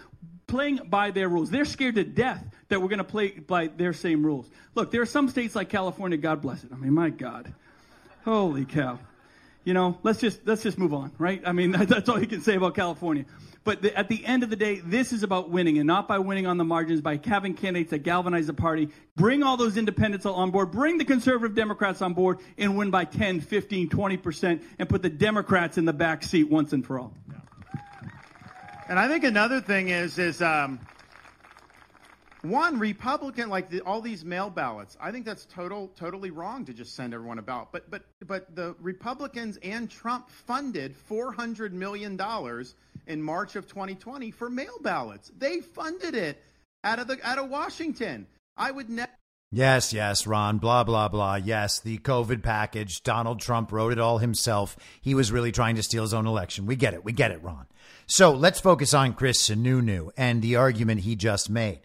playing by their rules. They're scared to death that we're going to play by their same rules. Look, there are some states like California, God bless it. I mean, my God. Holy cow. You know, let's just let's just move on, right? I mean, that's all you can say about California. But the, at the end of the day, this is about winning, and not by winning on the margins, by having candidates that galvanize the party, bring all those independents on board, bring the conservative Democrats on board, and win by 10, 15, 20%, and put the Democrats in the back seat once and for all. And I think another thing is is um, one Republican like the, all these mail ballots. I think that's total totally wrong to just send everyone about. But but but the Republicans and Trump funded 400 million dollars in March of 2020 for mail ballots. They funded it out of the out of Washington. I would never. Yes, yes, Ron, blah, blah, blah. Yes, the COVID package. Donald Trump wrote it all himself. He was really trying to steal his own election. We get it. We get it, Ron. So let's focus on Chris Sununu and the argument he just made.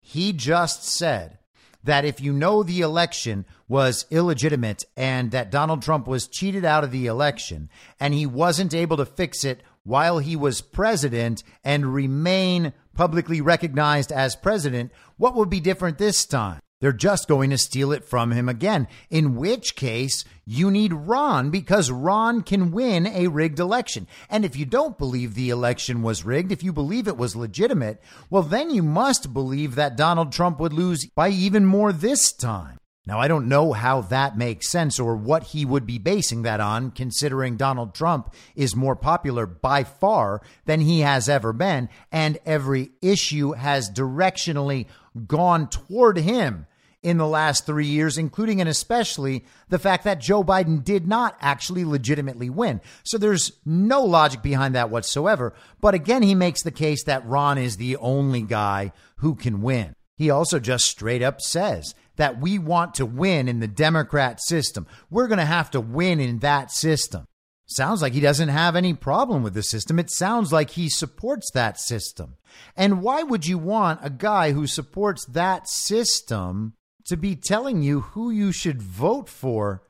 He just said that if you know the election was illegitimate and that Donald Trump was cheated out of the election and he wasn't able to fix it while he was president and remain publicly recognized as president, what would be different this time? They're just going to steal it from him again, in which case you need Ron because Ron can win a rigged election. And if you don't believe the election was rigged, if you believe it was legitimate, well, then you must believe that Donald Trump would lose by even more this time. Now, I don't know how that makes sense or what he would be basing that on, considering Donald Trump is more popular by far than he has ever been, and every issue has directionally gone toward him in the last three years, including and especially the fact that Joe Biden did not actually legitimately win. So there's no logic behind that whatsoever. But again, he makes the case that Ron is the only guy who can win. He also just straight up says that we want to win in the Democrat system. We're going to have to win in that system. Sounds like he doesn't have any problem with the system. It sounds like he supports that system. And why would you want a guy who supports that system to be telling you who you should vote for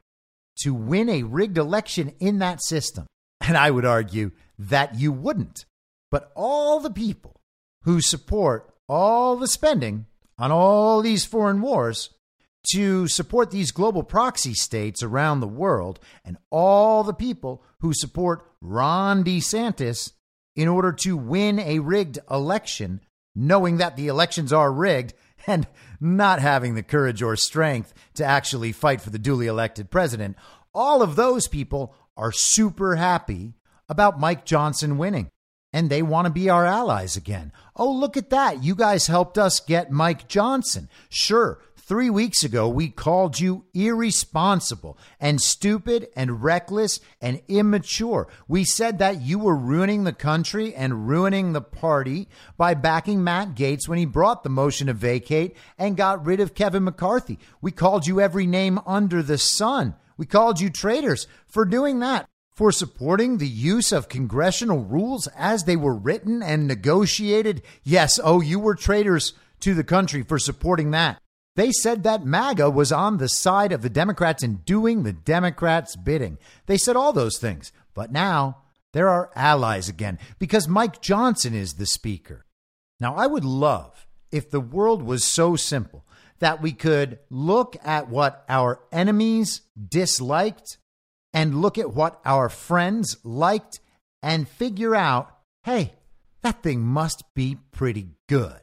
to win a rigged election in that system? And I would argue that you wouldn't. But all the people who support all the spending on all these foreign wars to support these global proxy states around the world and all the people who support Ron DeSantis in order to win a rigged election, knowing that the elections are rigged and not having the courage or strength to actually fight for the duly elected president. All of those people are super happy about Mike Johnson winning and they want to be our allies again. Oh, look at that. You guys helped us get Mike Johnson. Sure, Three weeks ago, we called you irresponsible and stupid and reckless and immature. We said that you were ruining the country and ruining the party by backing Matt Gaetz when he brought the motion to vacate and got rid of Kevin McCarthy. We called you every name under the sun. We called you traitors for doing that for supporting the use of congressional rules as they were written and negotiated. Yes, oh, you were traitors to the country for supporting that. They said that MAGA was on the side of the Democrats and doing the Democrats' bidding. They said all those things. But now there are allies again because Mike Johnson is the speaker. Now, I would love if the world was so simple that we could look at what our enemies disliked and look at what our friends liked and figure out hey, that thing must be pretty good.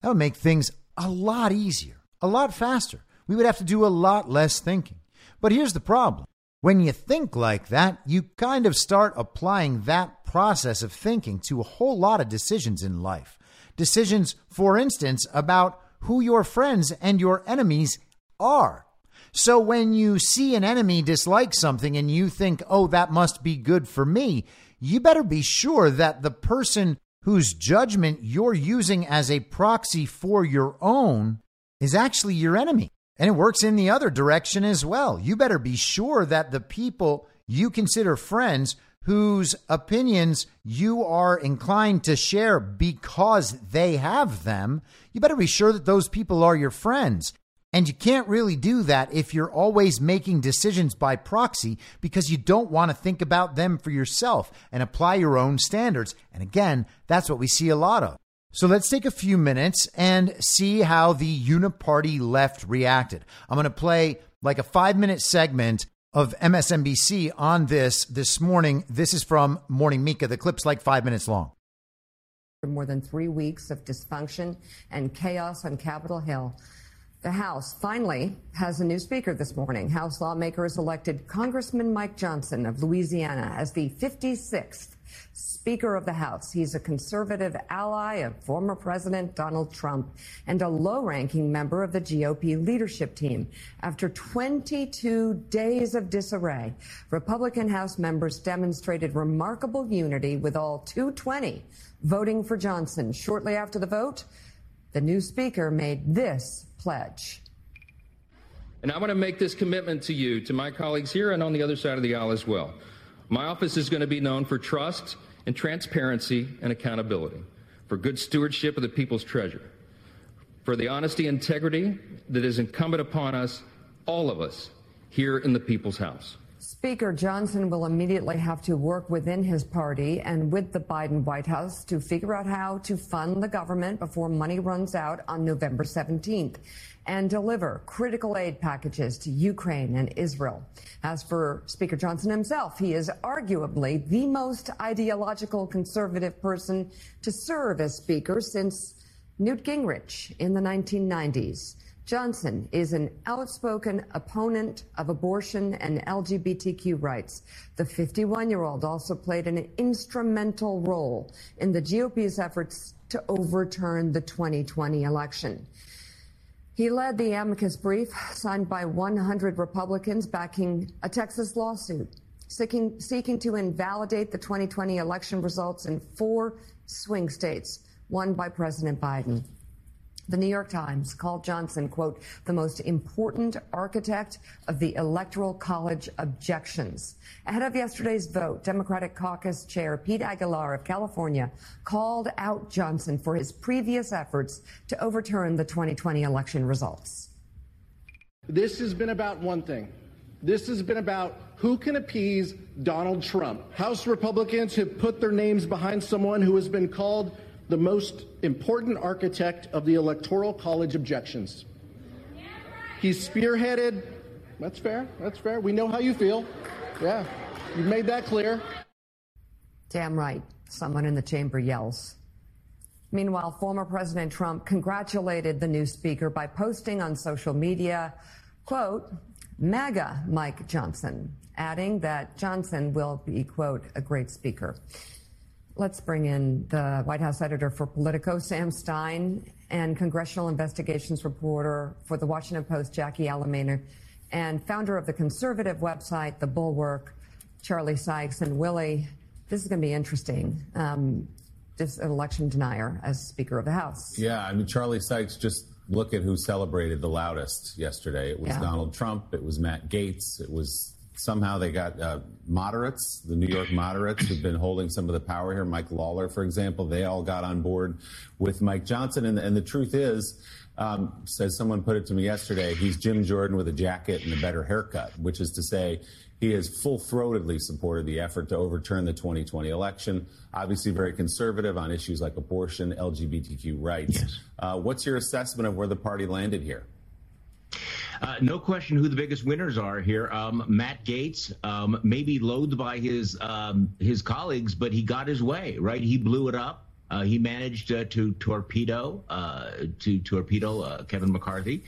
That would make things a lot easier a lot faster. We would have to do a lot less thinking. But here's the problem when you think like that, you kind of start applying that process of thinking to a whole lot of decisions in life. Decisions, for instance, about who your friends and your enemies are. So when you see an enemy dislike something and you think, oh, that must be good for me, you better be sure that the person whose judgment you're using as a proxy for your own is actually your enemy. And it works in the other direction as well. You better be sure that the people you consider friends whose opinions you are inclined to share because they have them, you better be sure that those people are your friends. And you can't really do that if you're always making decisions by proxy because you don't want to think about them for yourself and apply your own standards. And again, that's what we see a lot of. So let's take a few minutes and see how the uniparty left reacted. I'm going to play like a five minute segment of MSNBC on this this morning. This is from Morning Mika. The clip's like five minutes long. More than three weeks of dysfunction and chaos on Capitol Hill, the House finally has a new speaker this morning. House lawmakers elected Congressman Mike Johnson of Louisiana as the 56th Speaker of the House. He's a conservative ally of former President Donald Trump and a low ranking member of the GOP leadership team. After 22 days of disarray, Republican House members demonstrated remarkable unity with all 220 voting for Johnson. Shortly after the vote, the new speaker made this pledge. And I want to make this commitment to you, to my colleagues here and on the other side of the aisle as well. My office is going to be known for trust and transparency and accountability, for good stewardship of the people's treasure, for the honesty and integrity that is incumbent upon us, all of us, here in the people's house. Speaker Johnson will immediately have to work within his party and with the Biden White House to figure out how to fund the government before money runs out on November 17th and deliver critical aid packages to Ukraine and Israel. As for Speaker Johnson himself, he is arguably the most ideological conservative person to serve as Speaker since Newt Gingrich in the 1990s. Johnson is an outspoken opponent of abortion and LGBTQ rights. The 51 year old also played an instrumental role in the GOP's efforts to overturn the 2020 election. He led the amicus brief signed by 100 Republicans backing a Texas lawsuit seeking, seeking to invalidate the 2020 election results in four swing states won by President Biden. The New York Times called Johnson, quote, the most important architect of the Electoral College objections. Ahead of yesterday's vote, Democratic caucus chair Pete Aguilar of California called out Johnson for his previous efforts to overturn the 2020 election results. This has been about one thing. This has been about who can appease Donald Trump. House Republicans have put their names behind someone who has been called the most important architect of the Electoral College objections. He's spearheaded. That's fair. That's fair. We know how you feel. Yeah, you've made that clear. Damn right. Someone in the chamber yells. Meanwhile, former President Trump congratulated the new speaker by posting on social media, quote, MAGA Mike Johnson, adding that Johnson will be, quote, a great speaker. Let's bring in the White House editor for Politico, Sam Stein, and congressional investigations reporter for the Washington Post, Jackie Alemany, and founder of the conservative website, The Bulwark, Charlie Sykes. And Willie, this is going to be interesting. Um, just an election denier as Speaker of the House. Yeah, I mean, Charlie Sykes, just look at who celebrated the loudest yesterday. It was Yeah. Donald Trump, it was Matt Gaetz, it was somehow they got uh, moderates, the New York moderates who've been holding some of the power here. Mike Lawler, for example, they all got on board with Mike Johnson. And, and the truth is, um, says someone put it to me yesterday, he's Jim Jordan with a jacket and a better haircut, which is to say, he has full throatedly supported the effort to overturn the 2020 election. Obviously, very conservative on issues like abortion, LGBTQ rights. Uh, what's your assessment of where the party landed here? Uh, no question who the biggest winners are here. Um, Matt Gaetz, um, maybe loathed by his um, his colleagues, but he got his way. Right, he blew it up. Uh, he managed uh, to torpedo uh, to torpedo uh, Kevin McCarthy,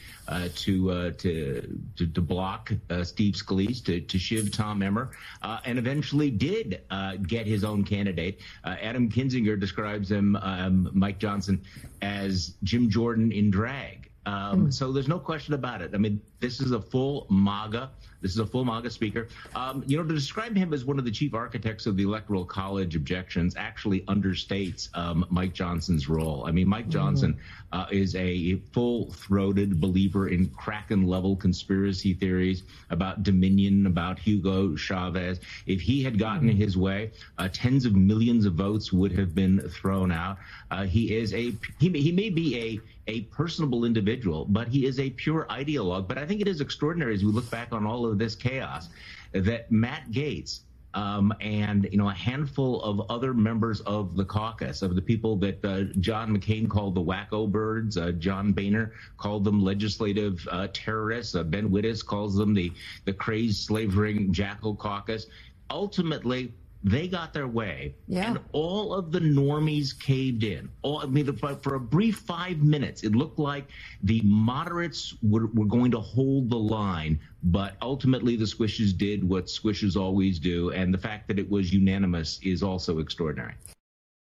to, to to to block Steve Scalise, to to shiv Tom Emmer, and eventually did get his own candidate. Adam Kinzinger describes him, um, Mike Johnson, as Jim Jordan in drag. Um, So there's no question about it. I mean, this is a full MAGA. This is a full MAGA speaker. Um, you know, to describe him as one of the chief architects of the Electoral College objections actually understates um, Mike Johnson's role. I mean, Mike Johnson uh, is a full-throated believer in Kraken-level conspiracy theories about Dominion, about Hugo Chavez. If he had gotten his way, uh, tens of millions of votes would have been thrown out. Uh, he is a he, may- he may be a a personable individual, but he is a pure ideologue. But I think it is extraordinary as we look back on all of this chaos that Matt Gaetz um, and you know a handful of other members of the caucus of the people that uh, John McCain called the wacko birds, uh, John Boehner called them legislative uh, terrorists, uh, Ben Wittes calls them the the crazed slavering jackal caucus. Ultimately, they got their way, Yeah. and all of the normies caved in. All, I mean, for, for a brief five minutes, it looked like the moderates were, were going to hold the line, but ultimately the squishes did what squishes always do, and the fact that it was unanimous is also extraordinary.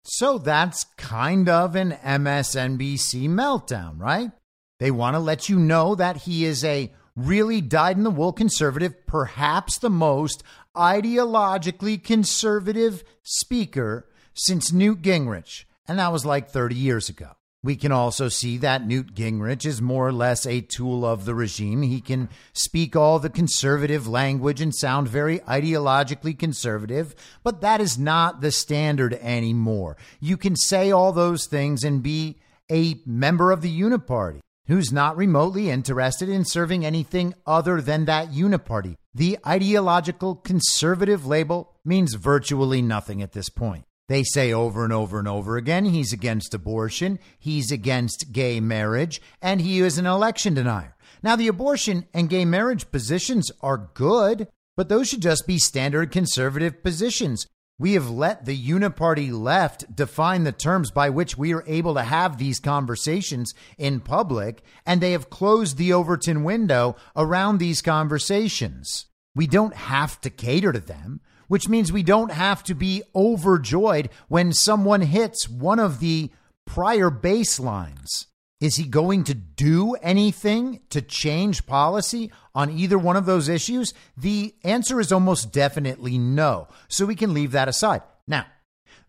So that's kind of an MSNBC meltdown, right? They want to let you know that he is a really dyed in the wool conservative, perhaps the most ideologically conservative speaker since Newt Gingrich. And that was like 30 years ago. We can also see that Newt Gingrich is more or less a tool of the regime. He can speak all the conservative language and sound very ideologically conservative, but that is not the standard anymore. You can say all those things and be a member of the Uniparty who's not remotely interested in serving anything other than that uniparty. The ideological conservative label means virtually nothing at this point. They say over and over and over again he's against abortion, he's against gay marriage, and he is an election denier. Now, the abortion and gay marriage positions are good, but those should just be standard conservative positions. We have let the uniparty left define the terms by which we are able to have these conversations in public, and they have closed the Overton window around these conversations. We don't have to cater to them, which means we don't have to be overjoyed when someone hits one of the prior baselines. Is he going to do anything to change policy on either one of those issues? The answer is almost definitely no. So we can leave that aside. Now,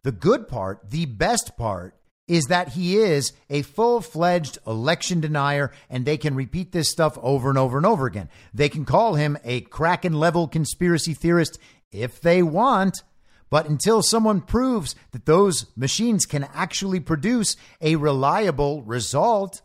the good part, the best part, is that he is a full fledged election denier and they can repeat this stuff over and over and over again. They can call him a Kraken level conspiracy theorist if they want. But until someone proves that those machines can actually produce a reliable result,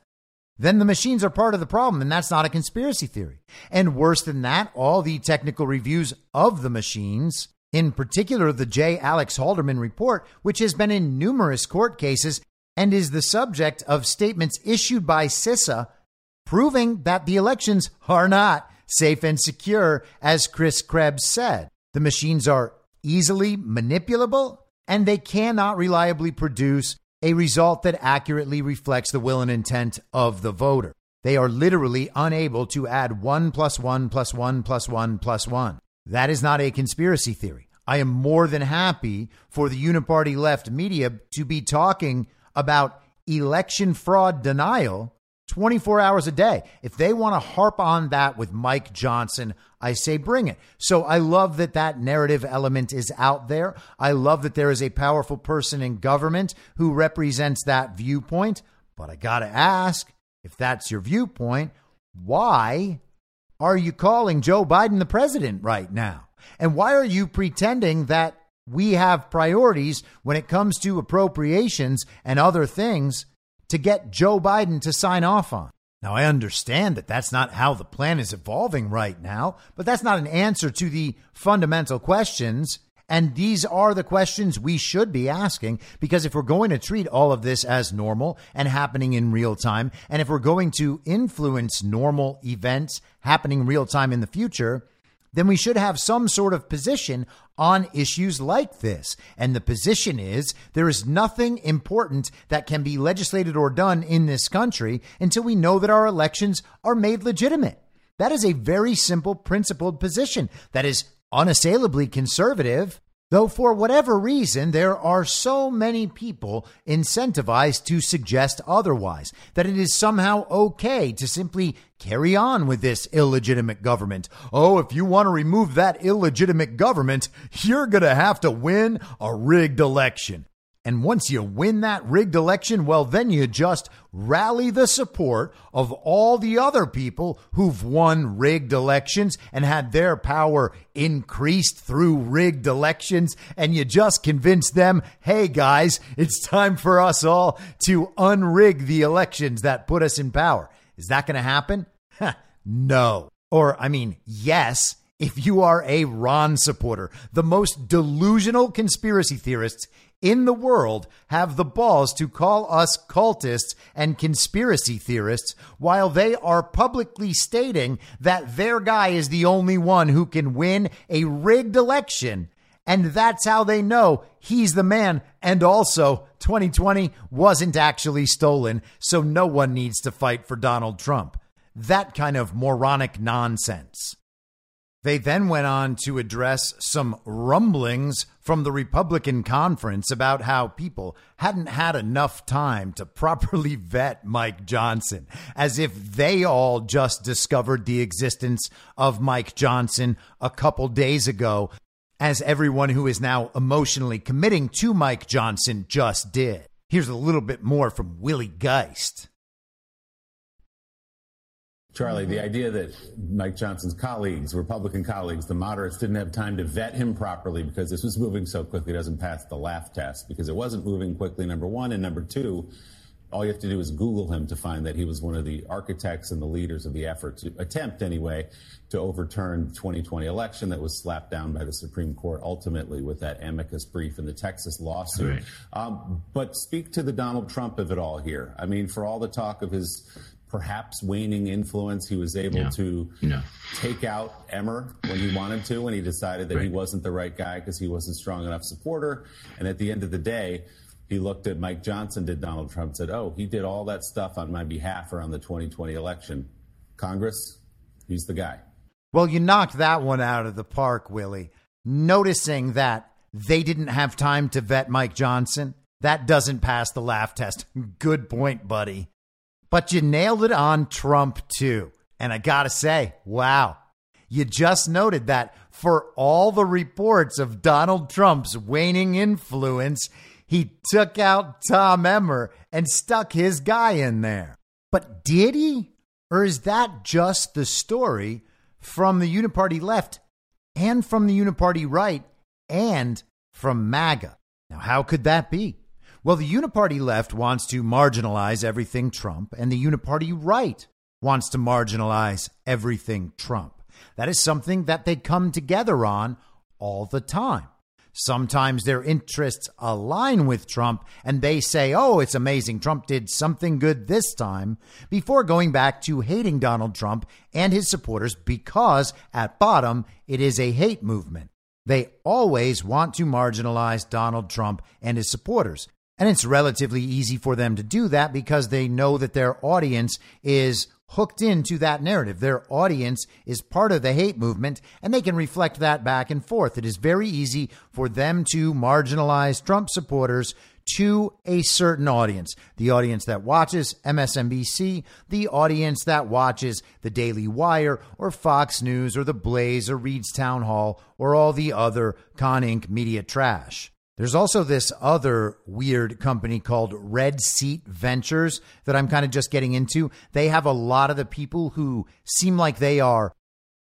then the machines are part of the problem, and that's not a conspiracy theory. And worse than that, all the technical reviews of the machines, in particular the J. Alex Halderman report, which has been in numerous court cases and is the subject of statements issued by CISA proving that the elections are not safe and secure, as Chris Krebs said. The machines are easily manipulable and they cannot reliably produce a result that accurately reflects the will and intent of the voter. They are literally unable to add 1 plus 1 plus 1 plus 1 plus 1. That is not a conspiracy theory. I am more than happy for the uniparty left media to be talking about election fraud denial 24 hours a day. If they want to harp on that with Mike Johnson, I say bring it. So I love that that narrative element is out there. I love that there is a powerful person in government who represents that viewpoint. But I got to ask if that's your viewpoint, why are you calling Joe Biden the president right now? And why are you pretending that we have priorities when it comes to appropriations and other things to get Joe Biden to sign off on. Now, I understand that that's not how the plan is evolving right now, but that's not an answer to the fundamental questions. And these are the questions we should be asking because if we're going to treat all of this as normal and happening in real time, and if we're going to influence normal events happening real time in the future, then we should have some sort of position on issues like this. And the position is there is nothing important that can be legislated or done in this country until we know that our elections are made legitimate. That is a very simple, principled position that is unassailably conservative Though for whatever reason, there are so many people incentivized to suggest otherwise, that it is somehow okay to simply carry on with this illegitimate government. Oh, if you want to remove that illegitimate government, you're going to have to win a rigged election. And once you win that rigged election, well, then you just rally the support of all the other people who've won rigged elections and had their power increased through rigged elections. And you just convince them, hey guys, it's time for us all to unrig the elections that put us in power. Is that going to happen? no. Or, I mean, yes, if you are a Ron supporter, the most delusional conspiracy theorists in the world have the balls to call us cultists and conspiracy theorists while they are publicly stating that their guy is the only one who can win a rigged election. And that's how they know he's the man. And also, 2020 wasn't actually stolen, so no one needs to fight for Donald Trump. That kind of moronic nonsense. They then went on to address some rumblings from the Republican conference about how people hadn't had enough time to properly vet Mike Johnson, as if they all just discovered the existence of Mike Johnson a couple days ago, as everyone who is now emotionally committing to Mike Johnson just did. Here's a little bit more from Willie Geist. Charlie, the idea that Mike Johnson's colleagues, Republican colleagues, the moderates, didn't have time to vet him properly because this was moving so quickly doesn't pass the laugh test because it wasn't moving quickly, number one. And number two, all you have to do is Google him to find that he was one of the architects and the leaders of the effort to attempt, anyway, to overturn the 2020 election that was slapped down by the Supreme Court ultimately with that amicus brief in the Texas lawsuit. Right. Um, but speak to the Donald Trump of it all here. I mean, for all the talk of his perhaps waning influence, he was able yeah. to yeah. take out Emmer when he wanted to, when he decided that right. he wasn't the right guy because he wasn't strong enough supporter. And at the end of the day, he looked at Mike Johnson, did Donald Trump, said, Oh, he did all that stuff on my behalf around the 2020 election. Congress, he's the guy. Well, you knocked that one out of the park, Willie. Noticing that they didn't have time to vet Mike Johnson, that doesn't pass the laugh test. Good point, buddy. But you nailed it on Trump too. And I gotta say, wow. You just noted that for all the reports of Donald Trump's waning influence, he took out Tom Emmer and stuck his guy in there. But did he? Or is that just the story from the Uniparty left and from the Uniparty right and from MAGA? Now, how could that be? Well, the Uniparty left wants to marginalize everything Trump, and the Uniparty right wants to marginalize everything Trump. That is something that they come together on all the time. Sometimes their interests align with Trump and they say, oh, it's amazing. Trump did something good this time before going back to hating Donald Trump and his supporters because at bottom, it is a hate movement. They always want to marginalize Donald Trump and his supporters. And it's relatively easy for them to do that because they know that their audience is hooked into that narrative. Their audience is part of the hate movement and they can reflect that back and forth. It is very easy for them to marginalize Trump supporters to a certain audience the audience that watches MSNBC, the audience that watches the Daily Wire or Fox News or The Blaze or Reed's Town Hall or all the other Con Inc. media trash. There's also this other weird company called Red Seat Ventures that I'm kind of just getting into. They have a lot of the people who seem like they are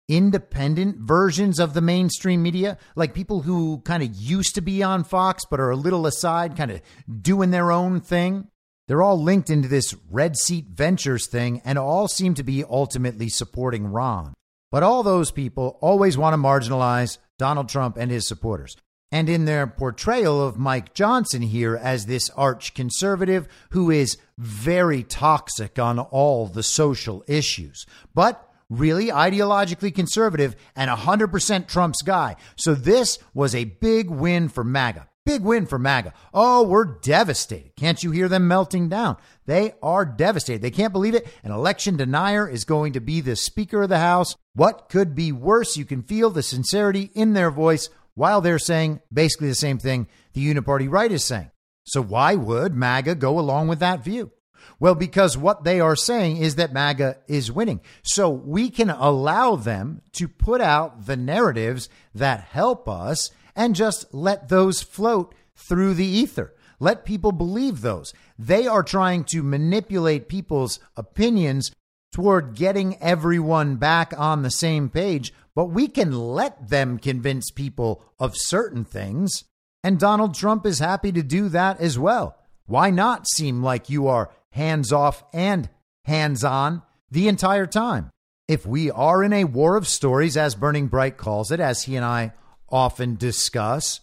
independent versions of the mainstream media, like people who kind of used to be on Fox but are a little aside, kind of doing their own thing. They're all linked into this Red Seat Ventures thing and all seem to be ultimately supporting Ron. But all those people always want to marginalize Donald Trump and his supporters and in their portrayal of Mike Johnson here as this arch conservative who is very toxic on all the social issues, but really ideologically conservative and 100% Trump's guy. So this was a big win for MAGA. Big win for MAGA. Oh, we're devastated. Can't you hear them melting down? They are devastated. They can't believe it. An election denier is going to be the Speaker of the House. What could be worse? You can feel the sincerity in their voice while they're saying basically the same thing the uniparty right is saying. So why would MAGA go along with that view? Well, because what they are saying is that MAGA is winning. So we can allow them to put out the narratives that help us and just let those float through the ether. Let people believe those. They are trying to manipulate people's opinions toward getting everyone back on the same page but we can let them convince people of certain things. And Donald Trump is happy to do that as well. Why not seem like you are hands off and hands on the entire time? If we are in a war of stories, as Burning Bright calls it, as he and I often discuss,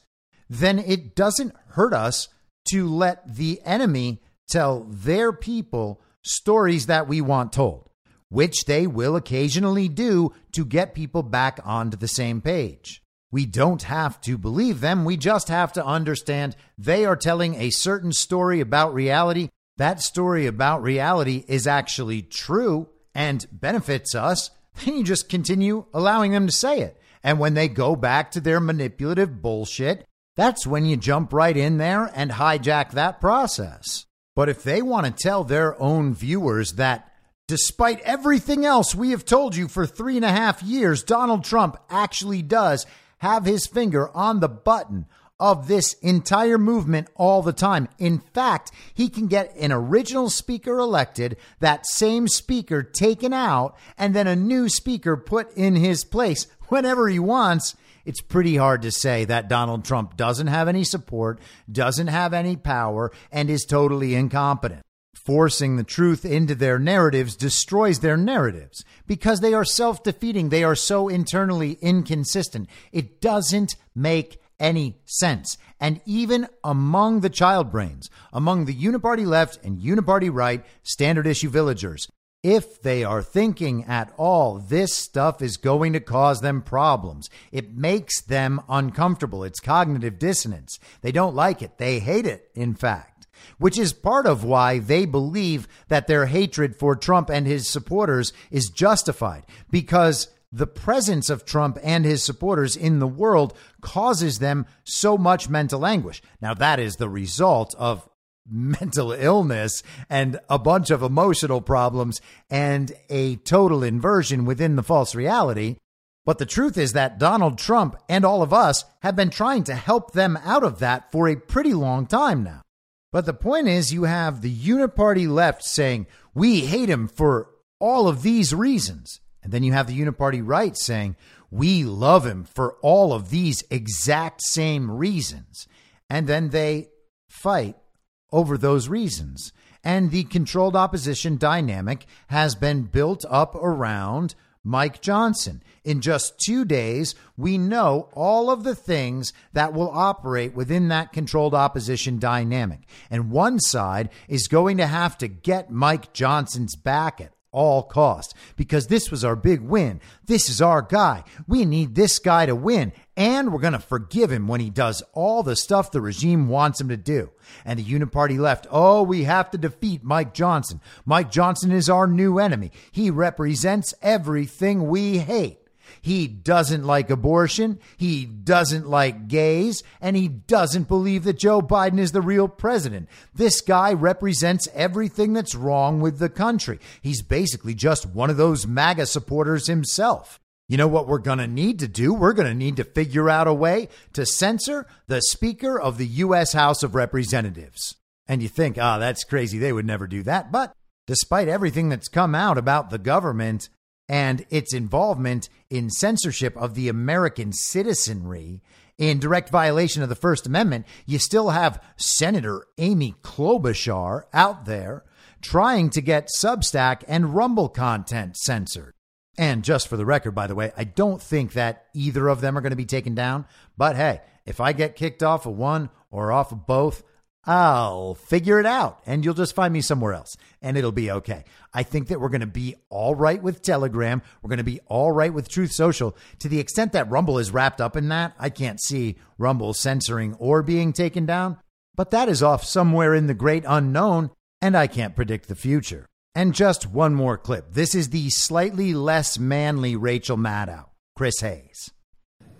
then it doesn't hurt us to let the enemy tell their people stories that we want told which they will occasionally do to get people back onto the same page. We don't have to believe them, we just have to understand they are telling a certain story about reality. That story about reality is actually true and benefits us. Then you just continue allowing them to say it. And when they go back to their manipulative bullshit, that's when you jump right in there and hijack that process. But if they want to tell their own viewers that Despite everything else we have told you for three and a half years, Donald Trump actually does have his finger on the button of this entire movement all the time. In fact, he can get an original speaker elected, that same speaker taken out, and then a new speaker put in his place whenever he wants. It's pretty hard to say that Donald Trump doesn't have any support, doesn't have any power, and is totally incompetent forcing the truth into their narratives destroys their narratives because they are self defeating. They are so internally inconsistent. It doesn't make any sense. And even among the child brains, among the uniparty left and uniparty right standard issue villagers, if they are thinking at all, this stuff is going to cause them problems. It makes them uncomfortable. It's cognitive dissonance. They don't like it. They hate it, in fact which is part of why they believe that their hatred for Trump and his supporters is justified because the presence of Trump and his supporters in the world causes them so much mental anguish. Now, that is the result of mental illness and a bunch of emotional problems and a total inversion within the false reality. But the truth is that Donald Trump and all of us have been trying to help them out of that for a pretty long time now. But the point is, you have the uniparty left saying, we hate him for all of these reasons. And then you have the uniparty right saying, we love him for all of these exact same reasons. And then they fight over those reasons. And the controlled opposition dynamic has been built up around Mike Johnson. In just two days, we know all of the things that will operate within that controlled opposition dynamic. And one side is going to have to get Mike Johnson's back at all costs because this was our big win. This is our guy. We need this guy to win and we're going to forgive him when he does all the stuff the regime wants him to do. And the Uniparty left, oh, we have to defeat Mike Johnson. Mike Johnson is our new enemy. He represents everything we hate. He doesn't like abortion. He doesn't like gays. And he doesn't believe that Joe Biden is the real president. This guy represents everything that's wrong with the country. He's basically just one of those MAGA supporters himself. You know what we're going to need to do? We're going to need to figure out a way to censor the Speaker of the U.S. House of Representatives. And you think, ah, oh, that's crazy. They would never do that. But despite everything that's come out about the government, and its involvement in censorship of the American citizenry in direct violation of the First Amendment, you still have Senator Amy Klobuchar out there trying to get Substack and Rumble content censored. And just for the record, by the way, I don't think that either of them are going to be taken down. But hey, if I get kicked off of one or off of both, I'll figure it out and you'll just find me somewhere else and it'll be okay. I think that we're going to be all right with Telegram. We're going to be all right with Truth Social. To the extent that Rumble is wrapped up in that, I can't see Rumble censoring or being taken down, but that is off somewhere in the great unknown and I can't predict the future. And just one more clip. This is the slightly less manly Rachel Maddow, Chris Hayes.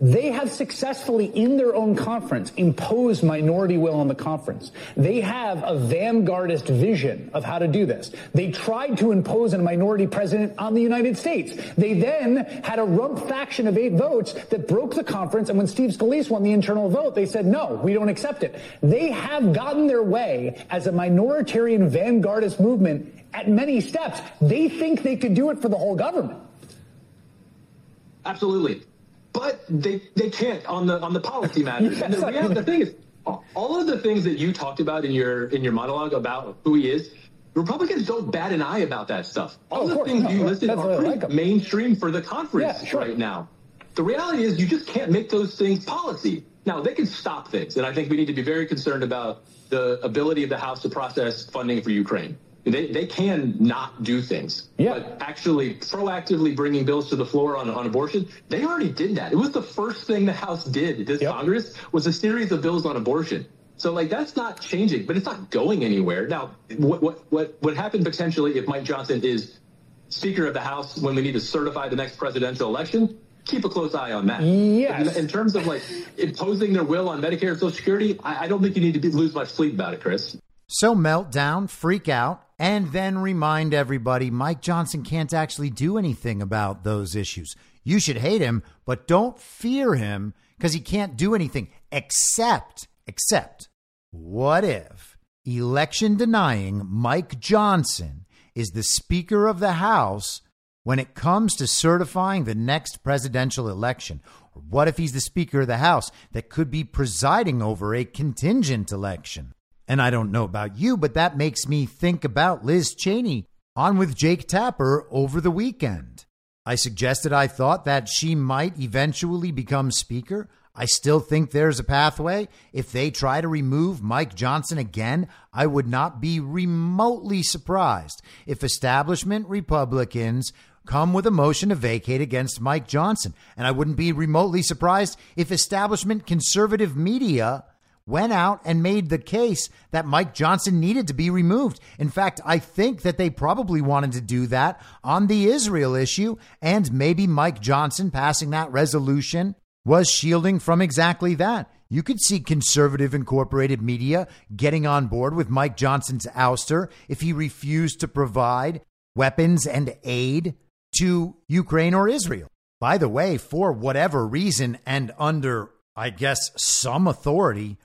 They have successfully, in their own conference, imposed minority will on the conference. They have a vanguardist vision of how to do this. They tried to impose a minority president on the United States. They then had a rump faction of eight votes that broke the conference. And when Steve Scalise won the internal vote, they said, no, we don't accept it. They have gotten their way as a minoritarian vanguardist movement at many steps. They think they could do it for the whole government. Absolutely but they they can't on the on the policy matters. and the, reality, the thing is, all of the things that you talked about in your in your monologue about who he is, Republicans don't bat an eye about that stuff. Oh, all oh, the things no, you listed are pretty like mainstream for the conference yeah, sure. right now. The reality is, you just can't make those things policy. Now they can stop things, and I think we need to be very concerned about the ability of the House to process funding for Ukraine. They, they can not do things. Yeah. But actually proactively bringing bills to the floor on, on abortion, they already did that. It was the first thing the House did this yep. Congress was a series of bills on abortion. So like that's not changing, but it's not going anywhere. Now, what what what what happened potentially if Mike Johnson is Speaker of the House when we need to certify the next presidential election? Keep a close eye on that. Yes. In, in terms of like imposing their will on Medicare and Social Security, I, I don't think you need to be, lose much sleep about it, Chris. So meltdown, freak out, and then remind everybody Mike Johnson can't actually do anything about those issues. You should hate him, but don't fear him because he can't do anything except, except, what if election denying Mike Johnson is the Speaker of the House when it comes to certifying the next presidential election? What if he's the Speaker of the House that could be presiding over a contingent election? And I don't know about you, but that makes me think about Liz Cheney on with Jake Tapper over the weekend. I suggested I thought that she might eventually become Speaker. I still think there's a pathway. If they try to remove Mike Johnson again, I would not be remotely surprised if establishment Republicans come with a motion to vacate against Mike Johnson. And I wouldn't be remotely surprised if establishment conservative media went out and made the case that Mike Johnson needed to be removed. In fact, I think that they probably wanted to do that on the Israel issue, and maybe Mike Johnson passing that resolution was shielding from exactly that. You could see conservative incorporated media getting on board with Mike Johnson's ouster if he refused to provide weapons and aid to Ukraine or Israel. By the way, for whatever reason and under, I guess, some authority,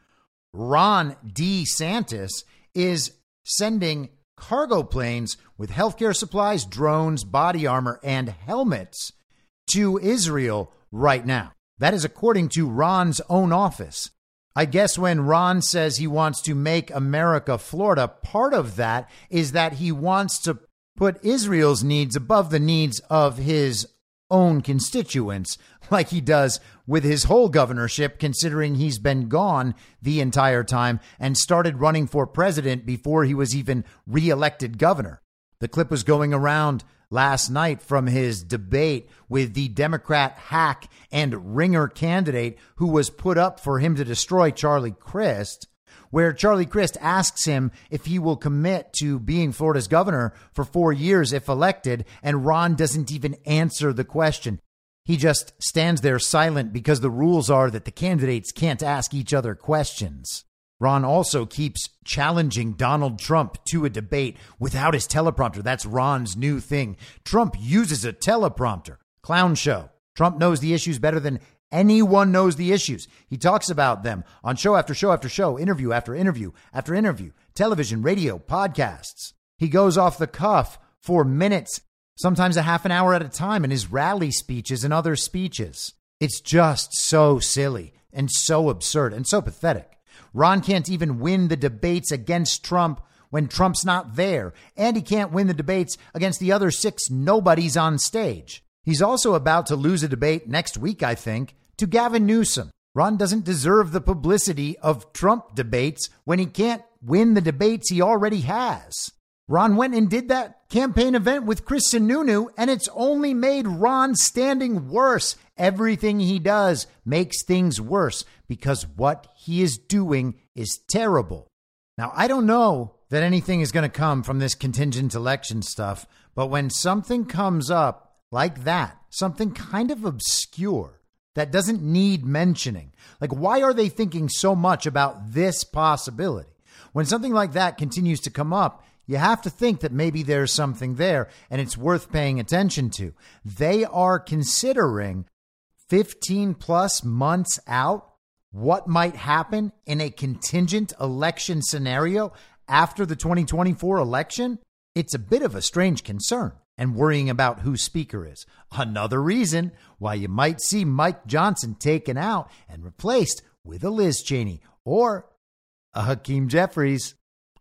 Ron DeSantis is sending cargo planes with healthcare supplies, drones, body armor, and helmets to Israel right now. That is according to Ron's own office. I guess when Ron says he wants to make America Florida, part of that is that he wants to put Israel's needs above the needs of his own constituents, like he does with his whole governorship, considering he's been gone the entire time and started running for president before he was even reelected governor. The clip was going around last night from his debate with the Democrat hack and ringer candidate who was put up for him to destroy Charlie Crist, where Charlie Crist asks him if he will commit to being Florida's governor for four years if elected, and Ron doesn't even answer the question. He just stands there silent because the rules are that the candidates can't ask each other questions. Ron also keeps challenging Donald Trump to a debate without his teleprompter. That's Ron's new thing. Trump uses a teleprompter. Clown show. Trump knows the issues better than anyone knows the issues. He talks about them on show after show after show, interview after interview after interview, television, radio, podcasts. He goes off the cuff for minutes, sometimes a half an hour at a time in his rally speeches and other speeches. It's just so silly and so absurd and so pathetic. Ron can't even win the debates against Trump when Trump's not there, and he can't win the debates against the other six nobodies on stage. He's also about to lose a debate next week, I think, to Gavin Newsom. Ron doesn't deserve the publicity of Trump debates when he can't win the debates he already has. Ron went and did that campaign event with Chris Sununu, and it's only made Ron standing worse. Everything he does makes things worse because what he is doing is terrible. Now, I don't know that anything is going to come from this contingent election stuff, but when something comes up like that, something kind of obscure that doesn't need mentioning, like why are they thinking so much about this possibility? When something like that continues to come up, you have to think that maybe there's something there and it's worth paying attention to. They are considering 15 plus months out what might happen in a contingent election scenario after the 2024 election. It's a bit of a strange concern and worrying about who speaker is. Another reason why you might see Mike Johnson taken out and replaced with a Liz Cheney or a Hakeem Jeffries.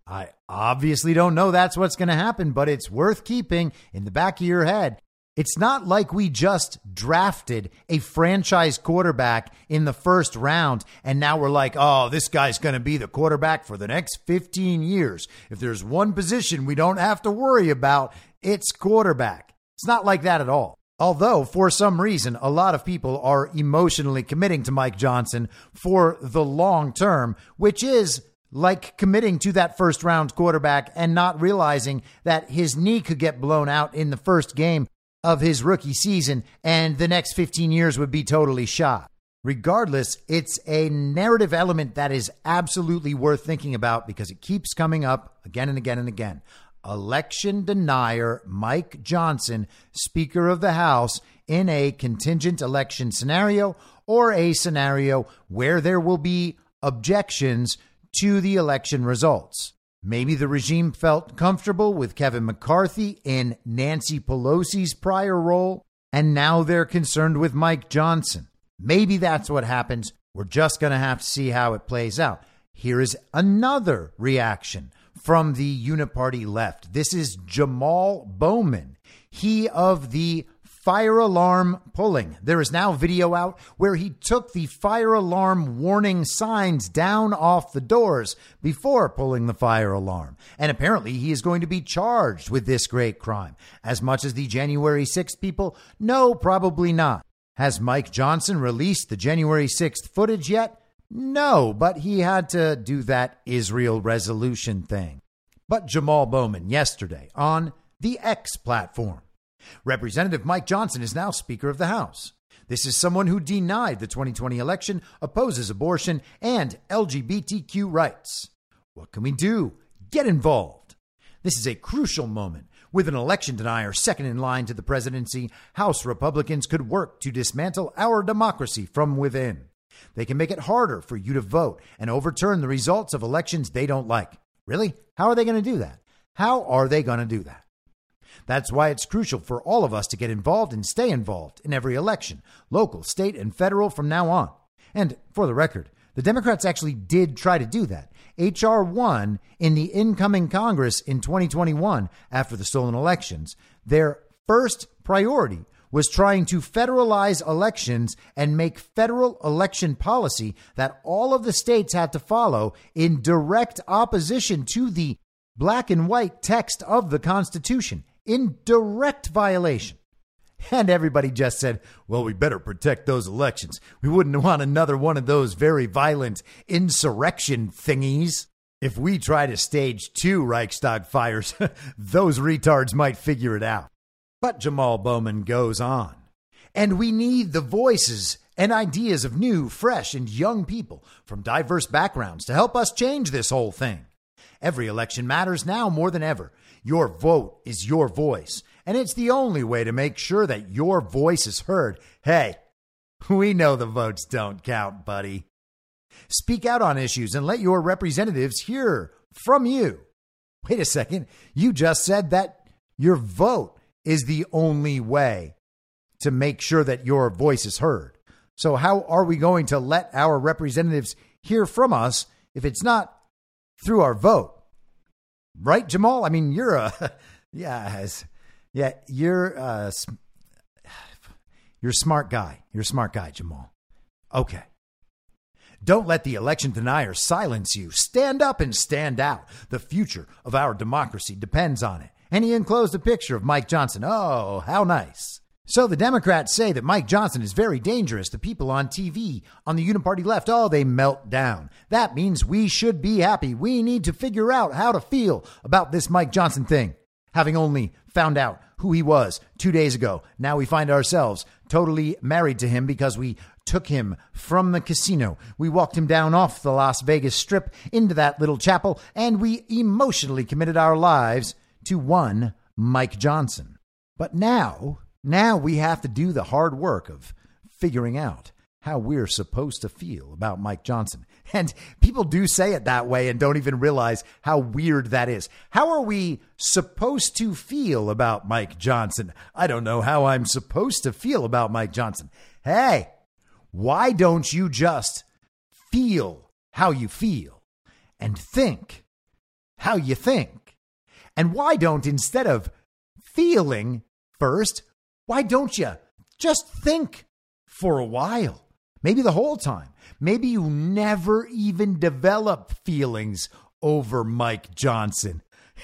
I obviously don't know that's what's going to happen, but it's worth keeping in the back of your head. It's not like we just drafted a franchise quarterback in the first round and now we're like, oh, this guy's going to be the quarterback for the next 15 years. If there's one position we don't have to worry about, it's quarterback. It's not like that at all. Although, for some reason, a lot of people are emotionally committing to Mike Johnson for the long term, which is like committing to that first round quarterback and not realizing that his knee could get blown out in the first game of his rookie season and the next 15 years would be totally shot. Regardless, it's a narrative element that is absolutely worth thinking about because it keeps coming up again and again and again. Election denier Mike Johnson, Speaker of the House, in a contingent election scenario or a scenario where there will be objections to the election results. Maybe the regime felt comfortable with Kevin McCarthy in Nancy Pelosi's prior role, and now they're concerned with Mike Johnson. Maybe that's what happens. We're just going to have to see how it plays out. Here is another reaction from the Uniparty left. This is Jamal Bowman, he of the fire alarm pulling. There is now video out where he took the fire alarm warning signs down off the doors before pulling the fire alarm. And apparently he is going to be charged with this great crime. As much as the January 6th people? No, probably not. Has Mike Johnson released the January 6th footage yet? No, but he had to do that Israel resolution thing. But Jamal Bowman yesterday on the X platform Representative Mike Johnson is now Speaker of the House. This is someone who denied the 2020 election, opposes abortion, and LGBTQ rights. What can we do? Get involved. This is a crucial moment. With an election denier second in line to the presidency, House Republicans could work to dismantle our democracy from within. They can make it harder for you to vote and overturn the results of elections they don't like. Really? How are they going to do that? How are they going to do that? That's why it's crucial for all of us to get involved and stay involved in every election, local, state, and federal from now on. And for the record, the Democrats actually did try to do that. H.R. 1 in the incoming Congress in 2021 after the stolen elections, their first priority was trying to federalize elections and make federal election policy that all of the states had to follow in direct opposition to the black and white text of the Constitution, in direct violation. And everybody just said, well, we better protect those elections. We wouldn't want another one of those very violent insurrection thingies. If we try to stage two Reichstag fires, those retards might figure it out. But Jamal Bowman goes on. And we need the voices and ideas of new, fresh, and young people from diverse backgrounds to help us change this whole thing. Every election matters now more than ever. Your vote is your voice, and it's the only way to make sure that your voice is heard. Hey, we know the votes don't count, buddy. Speak out on issues and let your representatives hear from you. Wait a second. You just said that your vote is the only way to make sure that your voice is heard. So, how are we going to let our representatives hear from us if it's not through our vote? Right, Jamal? I mean, you're a, yeah, yeah, you're uh, a, you're a smart guy. You're a smart guy, Jamal. Okay. Don't let the election deniers silence you. Stand up and stand out. The future of our democracy depends on it and he enclosed a picture of Mike Johnson. Oh, how nice. So the Democrats say that Mike Johnson is very dangerous. The people on TV, on the Uniparty left, oh, they melt down. That means we should be happy. We need to figure out how to feel about this Mike Johnson thing. Having only found out who he was two days ago, now we find ourselves totally married to him because we took him from the casino. We walked him down off the Las Vegas strip into that little chapel, and we emotionally committed our lives to one Mike Johnson. But now, now we have to do the hard work of figuring out how we're supposed to feel about Mike Johnson. And people do say it that way and don't even realize how weird that is. How are we supposed to feel about Mike Johnson? I don't know how I'm supposed to feel about Mike Johnson. Hey, why don't you just feel how you feel and think how you think? And why don't, instead of feeling first, why don't you just think for a while? Maybe the whole time. Maybe you never even develop feelings over Mike Johnson.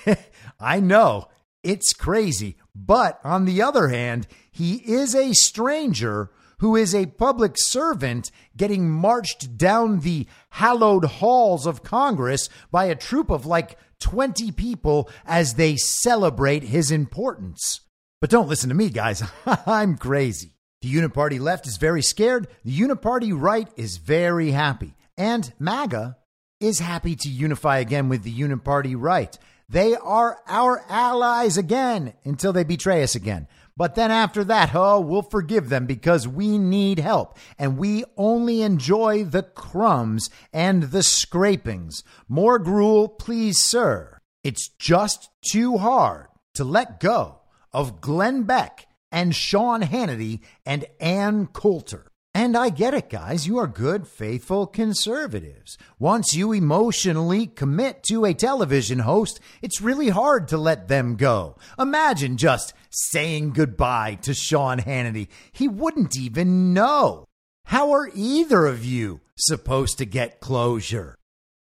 I know it's crazy. But on the other hand, he is a stranger who is a public servant getting marched down the hallowed halls of Congress by a troop of like 20 people as they celebrate his importance. But don't listen to me, guys. I'm crazy. The Uniparty left is very scared. The Uniparty right is very happy. And MAGA is happy to unify again with the Uniparty right. They are our allies again until they betray us again. But then after that, oh, we'll forgive them because we need help and we only enjoy the crumbs and the scrapings. More gruel, please, sir. It's just too hard to let go of Glenn Beck and Sean Hannity and Ann Coulter. And I get it, guys. You are good, faithful conservatives. Once you emotionally commit to a television host, it's really hard to let them go. Imagine just saying goodbye to Sean Hannity. He wouldn't even know. How are either of you supposed to get closure?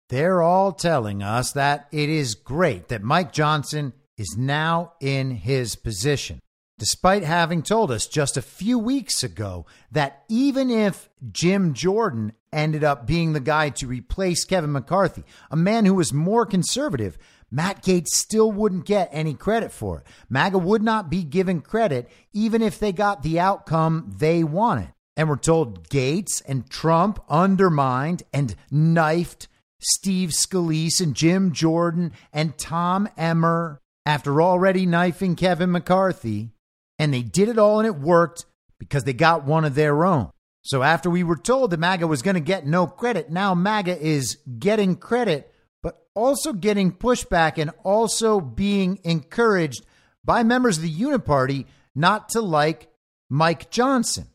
They're all telling us that it is great that Mike Johnson is now in his position despite having told us just a few weeks ago that even if Jim Jordan ended up being the guy to replace Kevin McCarthy, a man who was more conservative, Matt Gaetz still wouldn't get any credit for it. MAGA would not be given credit even if they got the outcome they wanted. And we're told Gaetz and Trump undermined and knifed Steve Scalise and Jim Jordan and Tom Emmer after already knifing Kevin McCarthy. And they did it all and it worked because they got one of their own. So after we were told that MAGA was going to get no credit, now MAGA is getting credit but also getting pushback and also being encouraged by members of the Uniparty not to like Mike Johnson.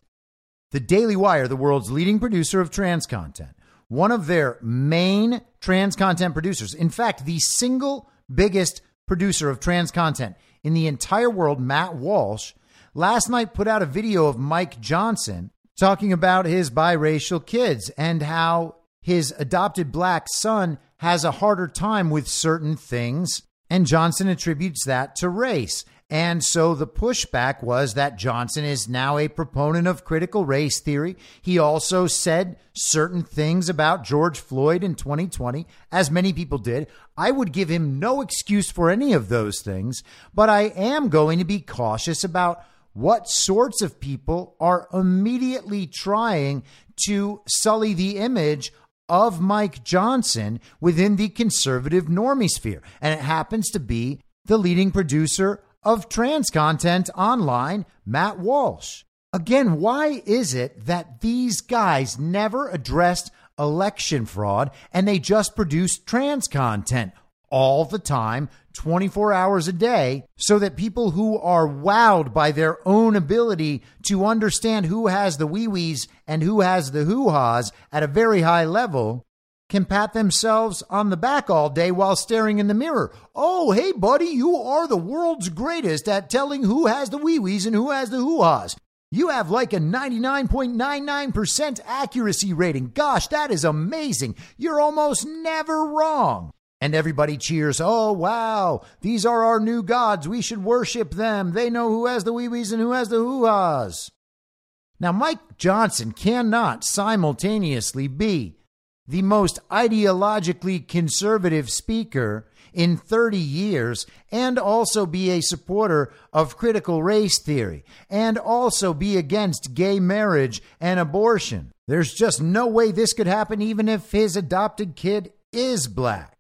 The Daily Wire, the world's leading producer of trans content, one of their main trans content producers, in fact, the single biggest producer of trans content in the entire world, Matt Walsh, last night put out a video of Mike Johnson talking about his biracial kids and how his adopted black son has a harder time with certain things, and Johnson attributes that to race. And so the pushback was that Johnson is now a proponent of critical race theory. He also said certain things about George Floyd in 2020, as many people did. I would give him no excuse for any of those things, but I am going to be cautious about what sorts of people are immediately trying to sully the image of Mike Johnson within the conservative normosphere. And it happens to be the leading producer of trans content online, Matt Walsh. Again, why is it that these guys never addressed election fraud and they just produced trans content? all the time, 24 hours a day, so that people who are wowed by their own ability to understand who has the wee wees and who has the hoo ha's at a very high level can pat themselves on the back all day while staring in the mirror. Oh, hey, buddy, you are the world's greatest at telling who has the wee wees and who has the hoo ha's. You have like a 99.99% accuracy rating. Gosh, that is amazing. You're almost never wrong. And everybody cheers, oh, wow, these are our new gods. We should worship them. They know who has the wee wees and who has the hoo ha's. Now, Mike Johnson cannot simultaneously be the most ideologically conservative speaker in 30 years and also be a supporter of critical race theory and also be against gay marriage and abortion. There's just no way this could happen, even if his adopted kid is black.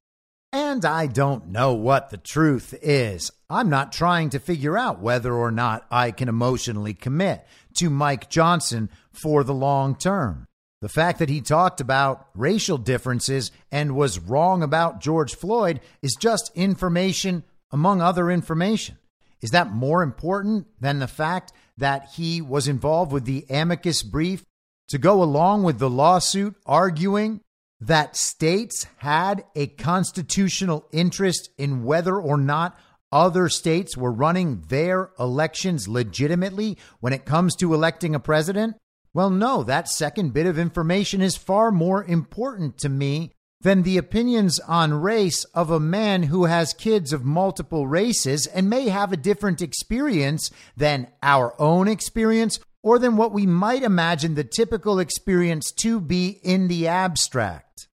And I don't know what the truth is. I'm not trying to figure out whether or not I can emotionally commit to Mike Johnson for the long term. The fact that he talked about racial differences and was wrong about George Floyd is just information among other information. Is that more important than the fact that he was involved with the amicus brief to go along with the lawsuit arguing that states had a constitutional interest in whether or not other states were running their elections legitimately when it comes to electing a president? Well, no, that second bit of information is far more important to me than the opinions on race of a man who has kids of multiple races and may have a different experience than our own experience or than what we might imagine the typical experience to be in the abstract.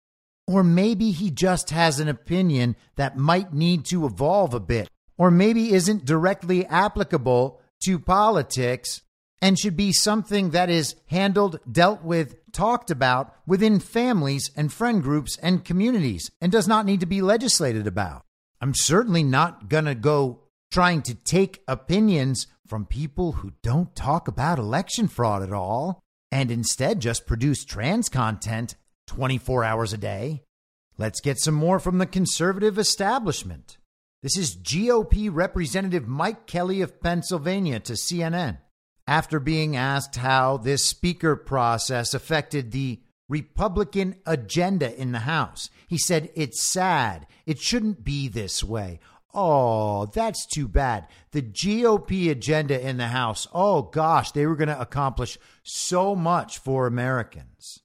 Or maybe he just has an opinion that might need to evolve a bit, or maybe isn't directly applicable to politics and should be something that is handled, dealt with, talked about within families and friend groups and communities and does not need to be legislated about. I'm certainly not going to go trying to take opinions from people who don't talk about election fraud at all and instead just produce trans content 24 hours a day. Let's get some more from the conservative establishment. This is GOP Representative Mike Kelly of Pennsylvania to CNN. After being asked how this speaker process affected the Republican agenda in the House, he said, It's sad. It shouldn't be this way. Oh, that's too bad. The GOP agenda in the House, oh gosh, they were going to accomplish so much for Americans.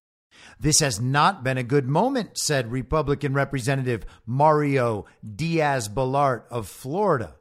This has not been a good moment, said Republican Representative Mario Diaz Balart of Florida.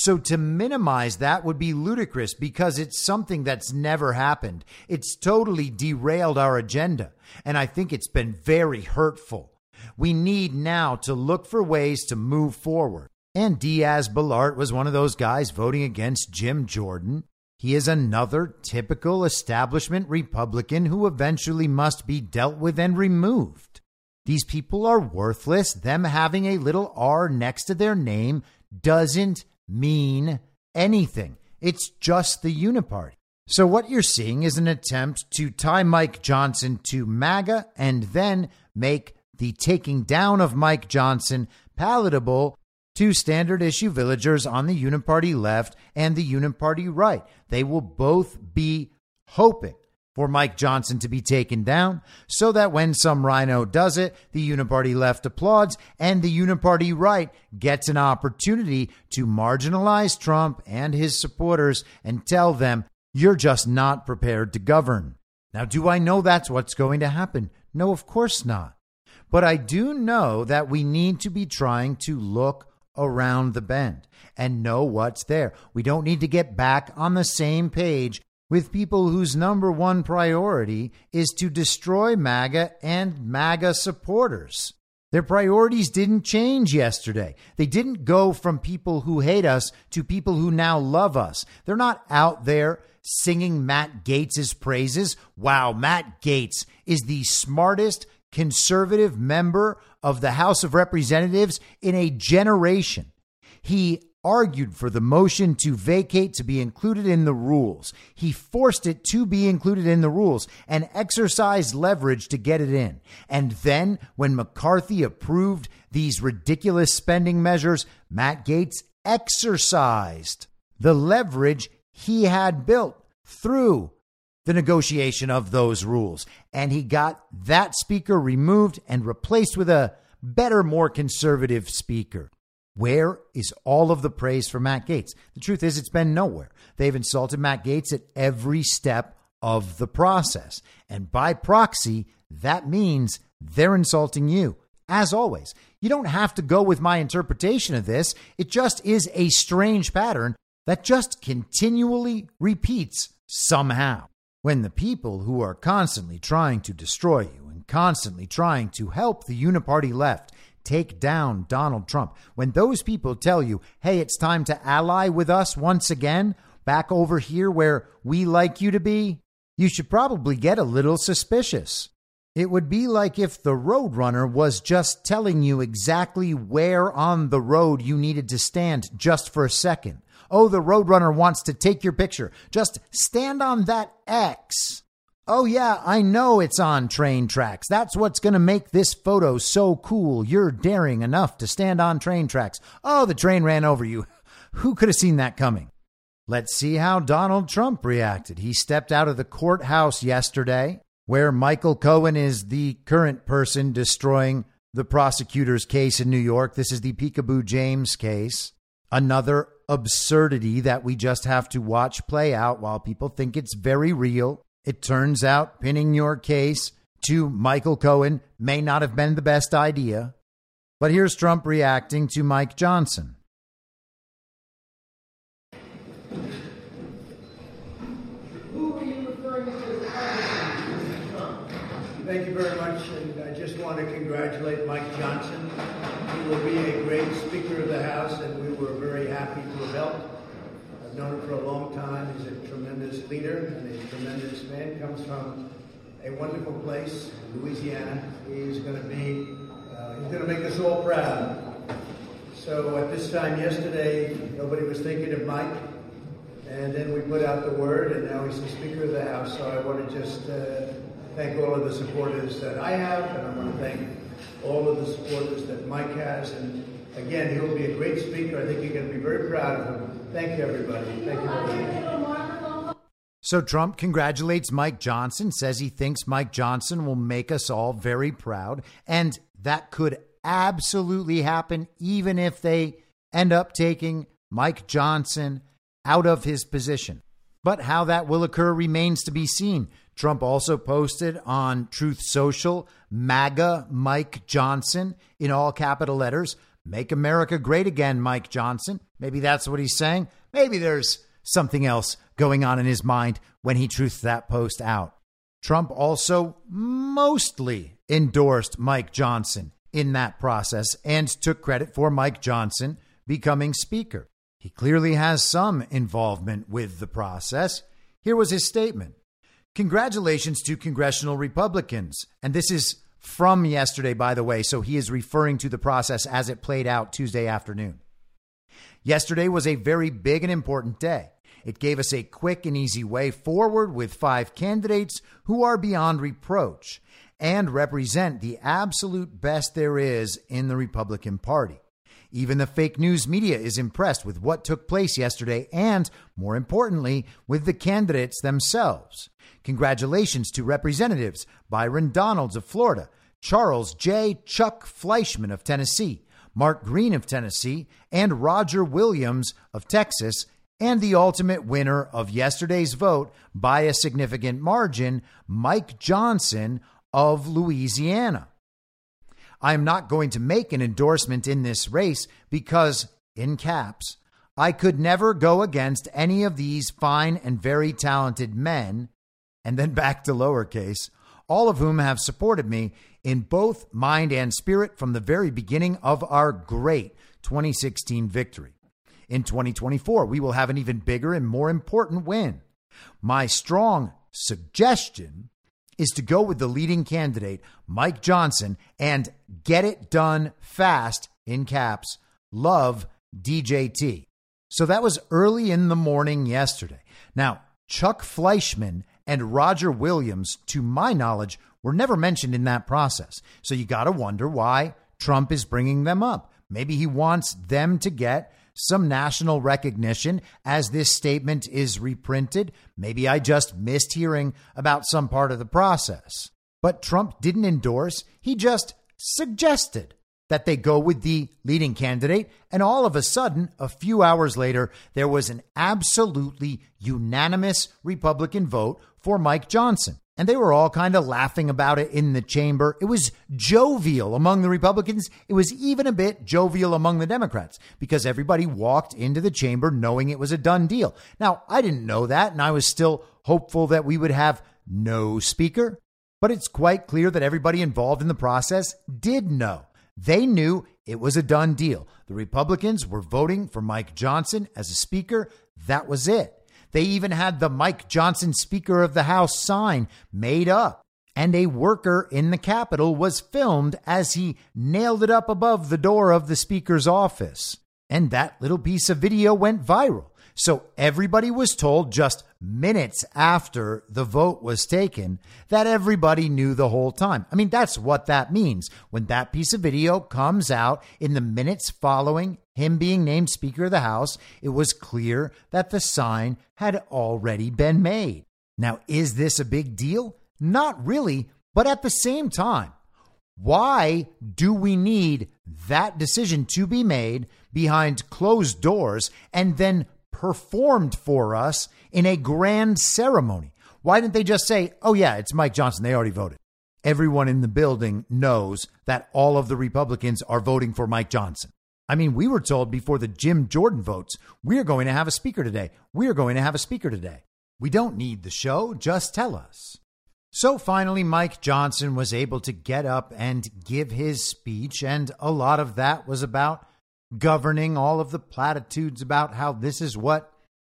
So to minimize that would be ludicrous because it's something that's never happened. It's totally derailed our agenda. And I think it's been very hurtful. We need now to look for ways to move forward. And Diaz Balart was one of those guys voting against Jim Jordan. He is another typical establishment Republican who eventually must be dealt with and removed. These people are worthless. Them having a little R next to their name doesn't mean anything. It's just the uniparty. So, what you're seeing is an attempt to tie Mike Johnson to MAGA and then make the taking down of Mike Johnson palatable to standard issue villagers on the Uniparty left and the Uniparty right. They will both be hoping for Mike Johnson to be taken down so that when some RINO does it, the Uniparty left applauds and the Uniparty right gets an opportunity to marginalize Trump and his supporters and tell them, you're just not prepared to govern. Now, do I know that's what's going to happen? No, of course not. But I do know that we need to be trying to look around the bend and know what's there. We don't need to get back on the same page with people whose number one priority is to destroy MAGA and MAGA supporters. Their priorities didn't change yesterday. They didn't go from people who hate us to people who now love us. They're not out there singing Matt Gaetz's praises. Wow, Matt Gaetz is the smartest conservative member of the House of Representatives in a generation. He argued for the motion to vacate to be included in the rules. He forced it to be included in the rules and exercised leverage to get it in. And then, when McCarthy approved these ridiculous spending measures, Matt Gaetz exercised the leverage he had built through the negotiation of those rules. And he got that speaker removed and replaced with a better, more conservative speaker. Where is all of the praise for Matt Gaetz? The truth is, it's been nowhere. They've insulted Matt Gaetz at every step of the process. And by proxy, that means they're insulting you. As always, you don't have to go with my interpretation of this. It just is a strange pattern that just continually repeats somehow. When the people who are constantly trying to destroy you and constantly trying to help the uniparty left take down Donald Trump, when those people tell you, hey, it's time to ally with us once again, back over here where we like you to be, you should probably get a little suspicious. It would be like if the Roadrunner was just telling you exactly where on the road you needed to stand just for a second Oh, the Roadrunner wants to take your picture. Just stand on that X. Oh, yeah, I know it's on train tracks. That's what's going to make this photo so cool. You're daring enough to stand on train tracks. Oh, the train ran over you. Who could have seen that coming? Let's see how Donald Trump reacted. He stepped out of the courthouse yesterday, where Michael Cohen is the current person destroying the prosecutor's case in New York. This is the Peekaboo James case. Another absurdity that we just have to watch play out while people think it's very real. It turns out pinning your case to Michael Cohen may not have been the best idea. But here's Trump reacting to Mike Johnson. Thank you very much, and I just want to congratulate Mike Johnson. He will be a great Speaker of the House, and we were very happy to have helped. I've known him for a long time. He's a tremendous leader Comes from a wonderful place, Louisiana. He's going to be, uh, he's going to make us all proud. So at this time yesterday, nobody was thinking of Mike. And then we put out the word, and now he's the Speaker of the House. So I want to just uh, thank all of the supporters that I have, and I want to thank all of the supporters that Mike has. And again, he'll be a great speaker. I think you're going to be very proud of him. Thank you, everybody. Thank you. So Trump congratulates Mike Johnson, says he thinks Mike Johnson will make us all very proud. And that could absolutely happen, even if they end up taking Mike Johnson out of his position. But how that will occur remains to be seen. Trump also posted on Truth Social MAGA Mike Johnson in all capital letters. Make America great again, Mike Johnson. Maybe that's what he's saying. Maybe there's something else going on in his mind when he truthed that post out. Trump also mostly endorsed Mike Johnson in that process and took credit for Mike Johnson becoming Speaker. He clearly has some involvement with the process. Here was his statement Congratulations to congressional Republicans. And this is from yesterday, by the way, so he is referring to the process as it played out Tuesday afternoon. Yesterday was a very big and important day. It gave us a quick and easy way forward with five candidates who are beyond reproach and represent the absolute best there is in the Republican Party. Even the fake news media is impressed with what took place yesterday and, more importantly, with the candidates themselves. Congratulations to Representatives Byron Donalds of Florida, Charles J. Chuck Fleischmann of Tennessee, Mark Green of Tennessee, and Roger Williams of Texas, and the ultimate winner of yesterday's vote by a significant margin, Mike Johnson of Louisiana. I am not going to make an endorsement in this race because, in caps, I could never go against any of these fine and very talented men and then back to lowercase, all of whom have supported me in both mind and spirit from the very beginning of our great 2016 victory. In 2024, we will have an even bigger and more important win. My strong suggestion is to go with the leading candidate, Mike Johnson, and get it done fast in caps. Love DJT. So that was early in the morning yesterday. Now, Chuck Fleischmann and Roger Williams, to my knowledge, were never mentioned in that process. So you got to wonder why Trump is bringing them up. Maybe he wants them to get some national recognition as this statement is reprinted. Maybe I just missed hearing about some part of the process. But Trump didn't endorse, he just suggested that they go with the leading candidate. And all of a sudden, a few hours later, there was an absolutely unanimous Republican vote for Mike Johnson. And they were all kind of laughing about it in the chamber. It was jovial among the Republicans. It was even a bit jovial among the Democrats because everybody walked into the chamber knowing it was a done deal. Now, I didn't know that, and I was still hopeful that we would have no speaker. But it's quite clear that everybody involved in the process did know. They knew it was a done deal. The Republicans were voting for Mike Johnson as a speaker. That was it. They even had the Mike Johnson Speaker of the House sign made up. And a worker in the Capitol was filmed as he nailed it up above the door of the Speaker's office. And that little piece of video went viral. So everybody was told just minutes after the vote was taken that everybody knew the whole time. I mean, that's what that means. When that piece of video comes out in the minutes following him being named Speaker of the House, it was clear that the sign had already been made. Now, is this a big deal? Not really, but at the same time, why do we need that decision to be made behind closed doors and then performed for us in a grand ceremony. Why didn't they just say, oh, yeah, it's Mike Johnson? They already voted. Everyone in the building knows that all of the Republicans are voting for Mike Johnson. I mean, we were told before the Jim Jordan votes, we're going to have a speaker today. We're going to have a speaker today. We don't need the show, just tell us. So finally, Mike Johnson was able to get up and give his speech, and a lot of that was about governing all of the platitudes about how this is what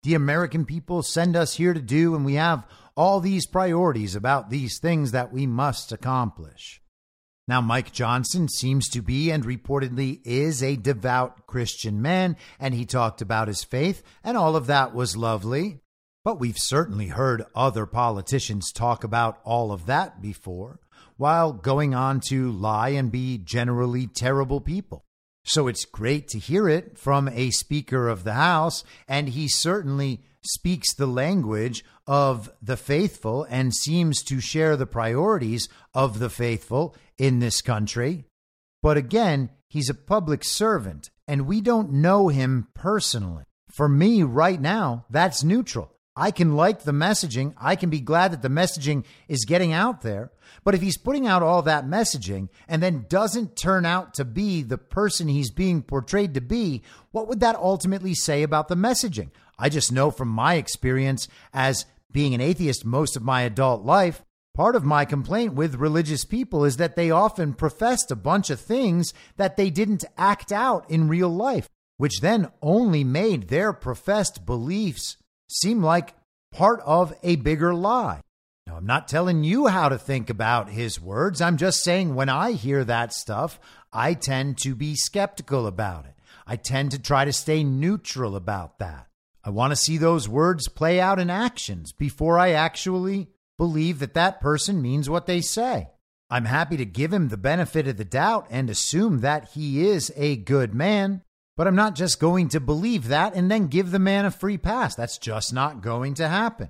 the American people send us here to do, and we have all these priorities about these things that we must accomplish. Now, Mike Johnson seems to be and reportedly is a devout Christian man, and he talked about his faith, and all of that was lovely. But we've certainly heard other politicians talk about all of that before, while going on to lie and be generally terrible people. So it's great to hear it from a Speaker of the House, and he certainly speaks the language of the faithful and seems to share the priorities of the faithful in this country. But again, he's a public servant, and we don't know him personally. For me, right now, that's neutral. I can like the messaging. I can be glad that the messaging is getting out there. But if he's putting out all that messaging and then doesn't turn out to be the person he's being portrayed to be, what would that ultimately say about the messaging? I just know from my experience as being an atheist most of my adult life, Part of my complaint with religious people is that they often professed a bunch of things that they didn't act out in real life, which then only made their professed beliefs seem like part of a bigger lie. Now, I'm not telling you how to think about his words. I'm just saying when I hear that stuff, I tend to be skeptical about it. I tend to try to stay neutral about that. I want to see those words play out in actions before I actually believe that that person means what they say. I'm happy to give him the benefit of the doubt and assume that he is a good man, but I'm not just going to believe that and then give the man a free pass. That's just not going to happen.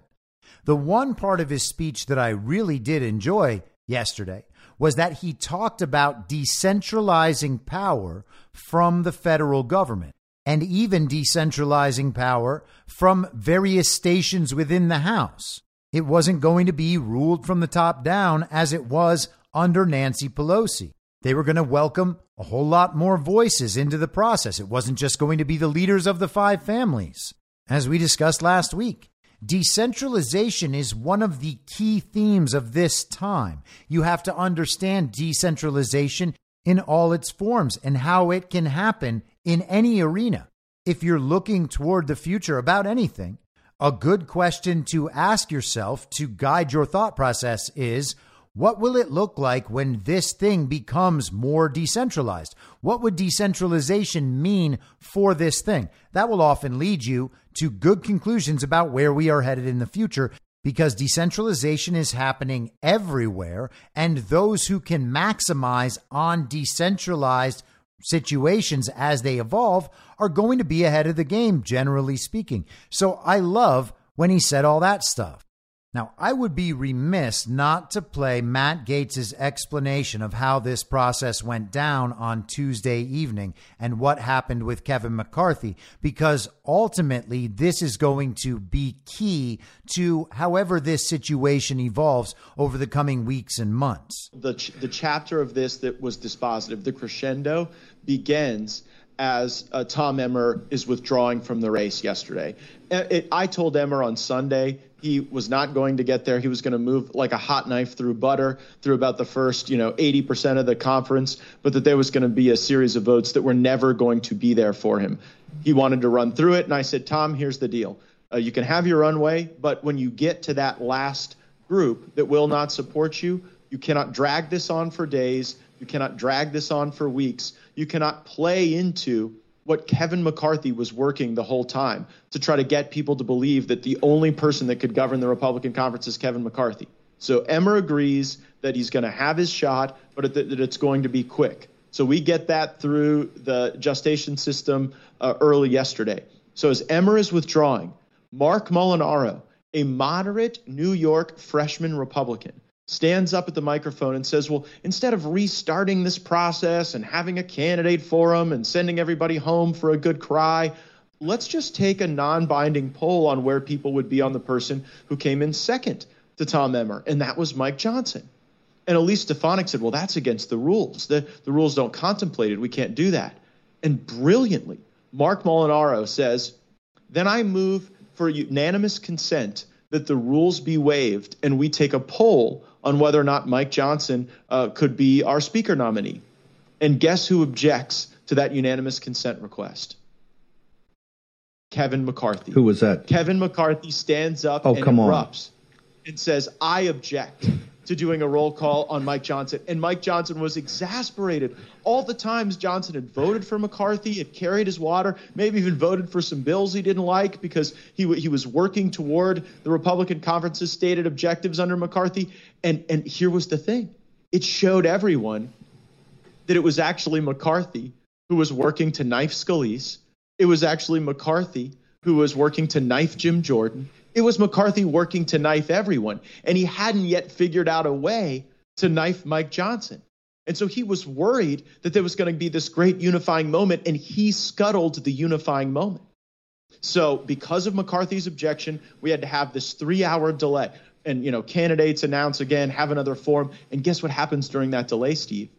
The one part of his speech that I really did enjoy yesterday was that he talked about decentralizing power from the federal government and even decentralizing power from various stations within the House. It wasn't going to be ruled from the top down as it was under Nancy Pelosi. They were going to welcome a whole lot more voices into the process. It wasn't just going to be the leaders of the five families. As we discussed last week, decentralization is one of the key themes of this time. You have to understand decentralization in all its forms and how it can happen in any arena. If you're looking toward the future about anything, a good question to ask yourself to guide your thought process is what will it look like when this thing becomes more decentralized? What would decentralization mean for this thing? That will often lead you to good conclusions about where we are headed in the future because decentralization is happening everywhere. And those who can maximize on decentralized situations as they evolve are going to be ahead of the game, generally speaking. So I love when he said all that stuff. Now, I would be remiss not to play Matt Gaetz' explanation of how this process went down on Tuesday evening and what happened with Kevin McCarthy, because ultimately this is going to be key to however this situation evolves over the coming weeks and months. The, ch- the chapter of this that was dispositive, the crescendo, begins as uh, Tom Emmer is withdrawing from the race yesterday. It, I told Emmer on Sunday he was not going to get there. He was going to move like a hot knife through butter through about the first, you know, 80% of the conference, but that there was going to be a series of votes that were never going to be there for him. He wanted to run through it, and I said, Tom, here's the deal. Uh, you can have your runway, but when you get to that last group that will not support you, you cannot drag this on for days. You cannot drag this on for weeks. You cannot play into what Kevin McCarthy was working the whole time to try to get people to believe that the only person that could govern the Republican conference is Kevin McCarthy. So Emmer agrees that he's going to have his shot, but that it's going to be quick. So we get that through the gestation system uh, early yesterday. So as Emmer is withdrawing, Mark Molinaro, a moderate New York freshman Republican, stands up at the microphone and says, Well, instead of restarting this process and having a candidate forum and sending everybody home for a good cry, let's just take a non binding poll on where people would be on the person who came in second to Tom Emmer. And that was Mike Johnson. And Elise Stefanik said, Well, that's against the rules. The, the rules don't contemplate it. We can't do that. And brilliantly, Mark Molinaro says, Then I move for unanimous consent that the rules be waived and we take a poll on whether or not Mike Johnson uh, could be our speaker nominee. And guess who objects to that unanimous consent request? Kevin McCarthy. Who was that? Kevin McCarthy stands up oh, and come erupts on. and says, I object to doing a roll call on Mike Johnson. And Mike Johnson was exasperated. All the times Johnson had voted for McCarthy, had carried his water, maybe even voted for some bills he didn't like because he, he was working toward the Republican conference's stated objectives under McCarthy. And, and here was the thing it showed everyone that it was actually McCarthy who was working to knife Scalise. It was actually McCarthy who was working to knife Jim Jordan. It was McCarthy working to knife everyone, and he hadn't yet figured out a way to knife Mike Johnson. And so he was worried that there was going to be this great unifying moment, and he scuttled the unifying moment. So, because of McCarthy's objection, we had to have this three hour delay. And, you know, candidates announce again, have another forum. And guess what happens during that delay, Steve?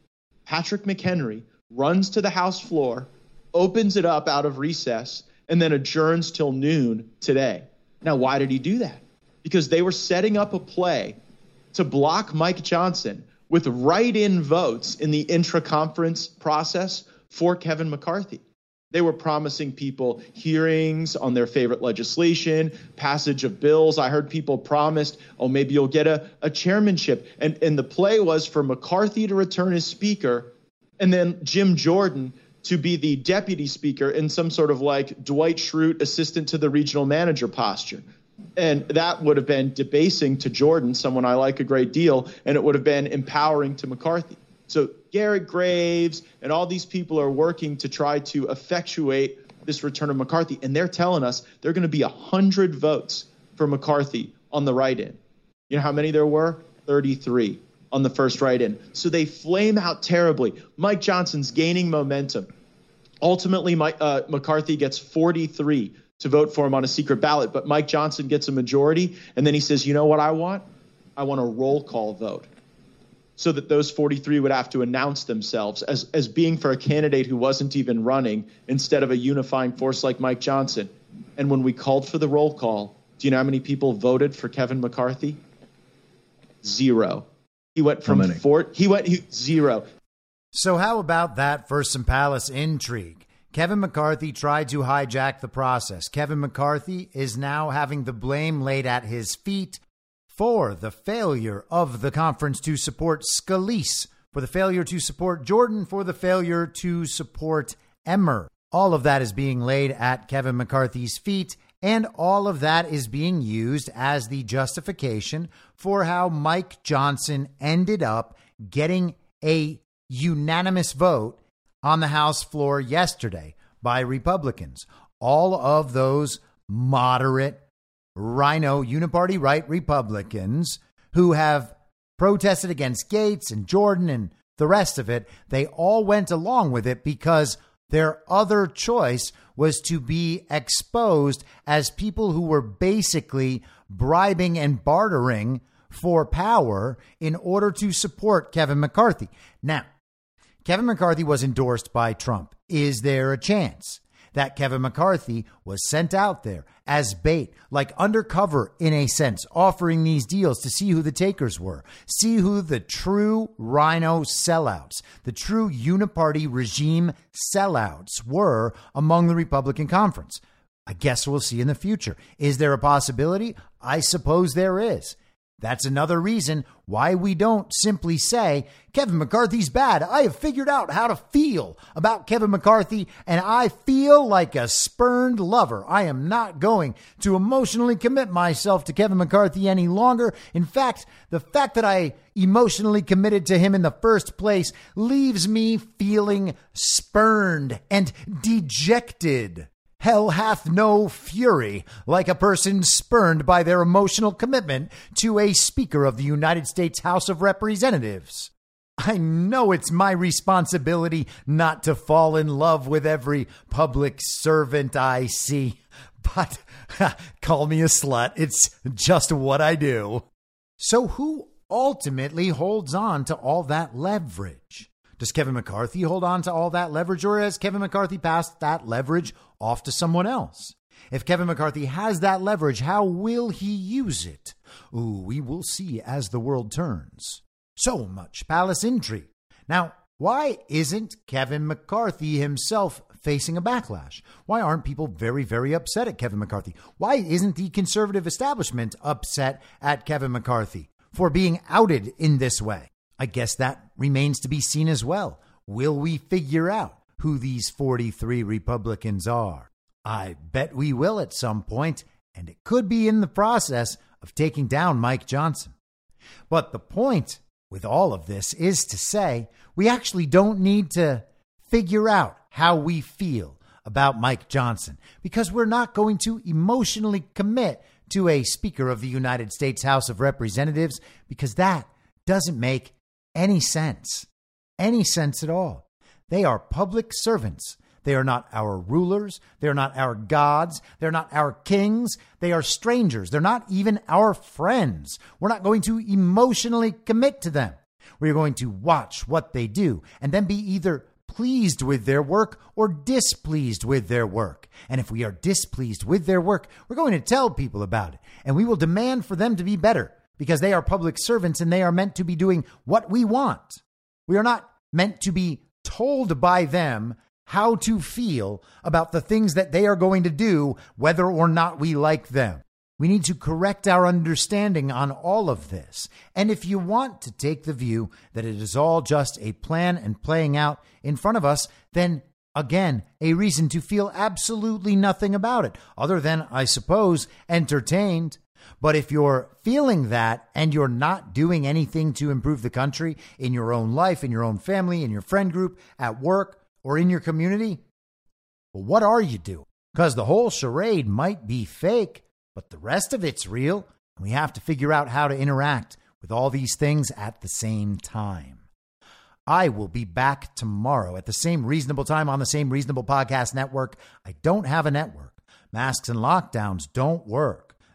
Patrick McHenry runs to the House floor, opens it up out of recess, and then adjourns till noon today. Now, why did he do that? Because they were setting up a play to block Mike Johnson with write in votes in the intra conference process for Kevin McCarthy. They were promising people hearings on their favorite legislation, passage of bills. I heard people promised, oh, maybe you'll get a, a chairmanship. And, and the play was for McCarthy to return as speaker and then Jim Jordan to be the deputy speaker in some sort of like Dwight Schrute assistant to the regional manager posture. And that would have been debasing to Jordan, someone I like a great deal, and it would have been empowering to McCarthy. So Garrett Graves and all these people are working to try to effectuate this return of McCarthy, and they're telling us there are going to be 100 votes for McCarthy on the write in. You know how many there were? 33 on the first write in. So they flame out terribly. Mike Johnson's gaining momentum. Ultimately, Mike, uh, McCarthy gets 43 to vote for him on a secret ballot, but Mike Johnson gets a majority. And then he says, you know what I want? I want a roll call vote so that those 43 would have to announce themselves as, as being for a candidate who wasn't even running instead of a unifying force like Mike Johnson. And when we called for the roll call, do you know how many people voted for Kevin McCarthy? Zero. He went from four. He went he, zero. So, how about that for some palace intrigue? Kevin McCarthy tried to hijack the process. Kevin McCarthy is now having the blame laid at his feet for the failure of the conference to support Scalise, for the failure to support Jordan, for the failure to support Emmer. All of that is being laid at Kevin McCarthy's feet, and all of that is being used as the justification for how Mike Johnson ended up getting a unanimous vote on the House floor yesterday by Republicans. All of those moderate RINO, uniparty right Republicans who have protested against Gaetz and Jordan and the rest of it, they all went along with it because their other choice was to be exposed as people who were basically bribing and bartering for power in order to support Kevin McCarthy. Now, Kevin McCarthy was endorsed by Trump. Is there a chance that Kevin McCarthy was sent out there as bait, like undercover in a sense, offering these deals to see who the takers were, see who the true RINO sellouts, the true uniparty regime sellouts were among the Republican conference. I guess we'll see in the future. Is there a possibility? I suppose there is. That's another reason why we don't simply say, Kevin McCarthy's bad. I have figured out how to feel about Kevin McCarthy, and I feel like a spurned lover. I am not going to emotionally commit myself to Kevin McCarthy any longer. In fact, the fact that I emotionally committed to him in the first place leaves me feeling spurned and dejected. Hell hath no fury like a person spurned by their emotional commitment to a Speaker of the United States House of Representatives. I know it's my responsibility not to fall in love with every public servant I see, but call me a slut. It's just what I do. So, who ultimately holds on to all that leverage? Does Kevin McCarthy hold on to all that leverage, or has Kevin McCarthy passed that leverage off to someone else? If Kevin McCarthy has that leverage, how will he use it? Ooh, we will see as the world turns. So much palace intrigue. Now, why isn't Kevin McCarthy himself facing a backlash? Why aren't people very, very upset at Kevin McCarthy? Why isn't the conservative establishment upset at Kevin McCarthy for being outed in this way? I guess that remains to be seen as well. Will we figure out who these 43 Republicans are? I bet we will at some point, and it could be in the process of taking down Mike Johnson. But the point with all of this is to say we actually don't need to figure out how we feel about Mike Johnson because we're not going to emotionally commit to a Speaker of the United States House of Representatives because that doesn't make any sense, any sense at all. They are public servants. They are not our rulers. They are not our gods. They're not our kings. They are strangers. They're not even our friends. We're not going to emotionally commit to them. We're going to watch what they do and then be either pleased with their work or displeased with their work. And if we are displeased with their work, we're going to tell people about it and we will demand for them to be better because they are public servants and they are meant to be doing what we want. We are not meant to be told by them how to feel about the things that they are going to do, whether or not we like them. We need to correct our understanding on all of this. And if you want to take the view that it is all just a plan and playing out in front of us, then again, a reason to feel absolutely nothing about it, other than, I suppose, entertained. But if you're feeling that and you're not doing anything to improve the country in your own life, in your own family, in your friend group, at work, or in your community, well, what are you doing? Because the whole charade might be fake, but the rest of it's real. And we have to figure out how to interact with all these things at the same time. I will be back tomorrow at the same reasonable time on the same reasonable podcast network. I don't have a network. Masks and lockdowns don't work.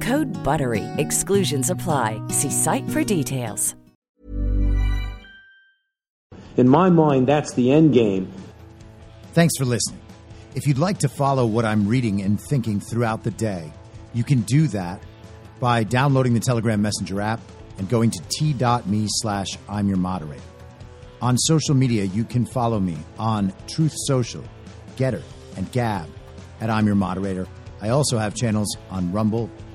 Code BUTTERY. Exclusions apply. See site for details. In my mind, that's the end game. Thanks for listening. If you'd like to follow what I'm reading and thinking throughout the day, you can do that by downloading the Telegram Messenger app and going to t.me slash I'm your moderator. On social media, you can follow me on Truth Social, Gettr, and Gab at I'm your moderator. I also have channels on Rumble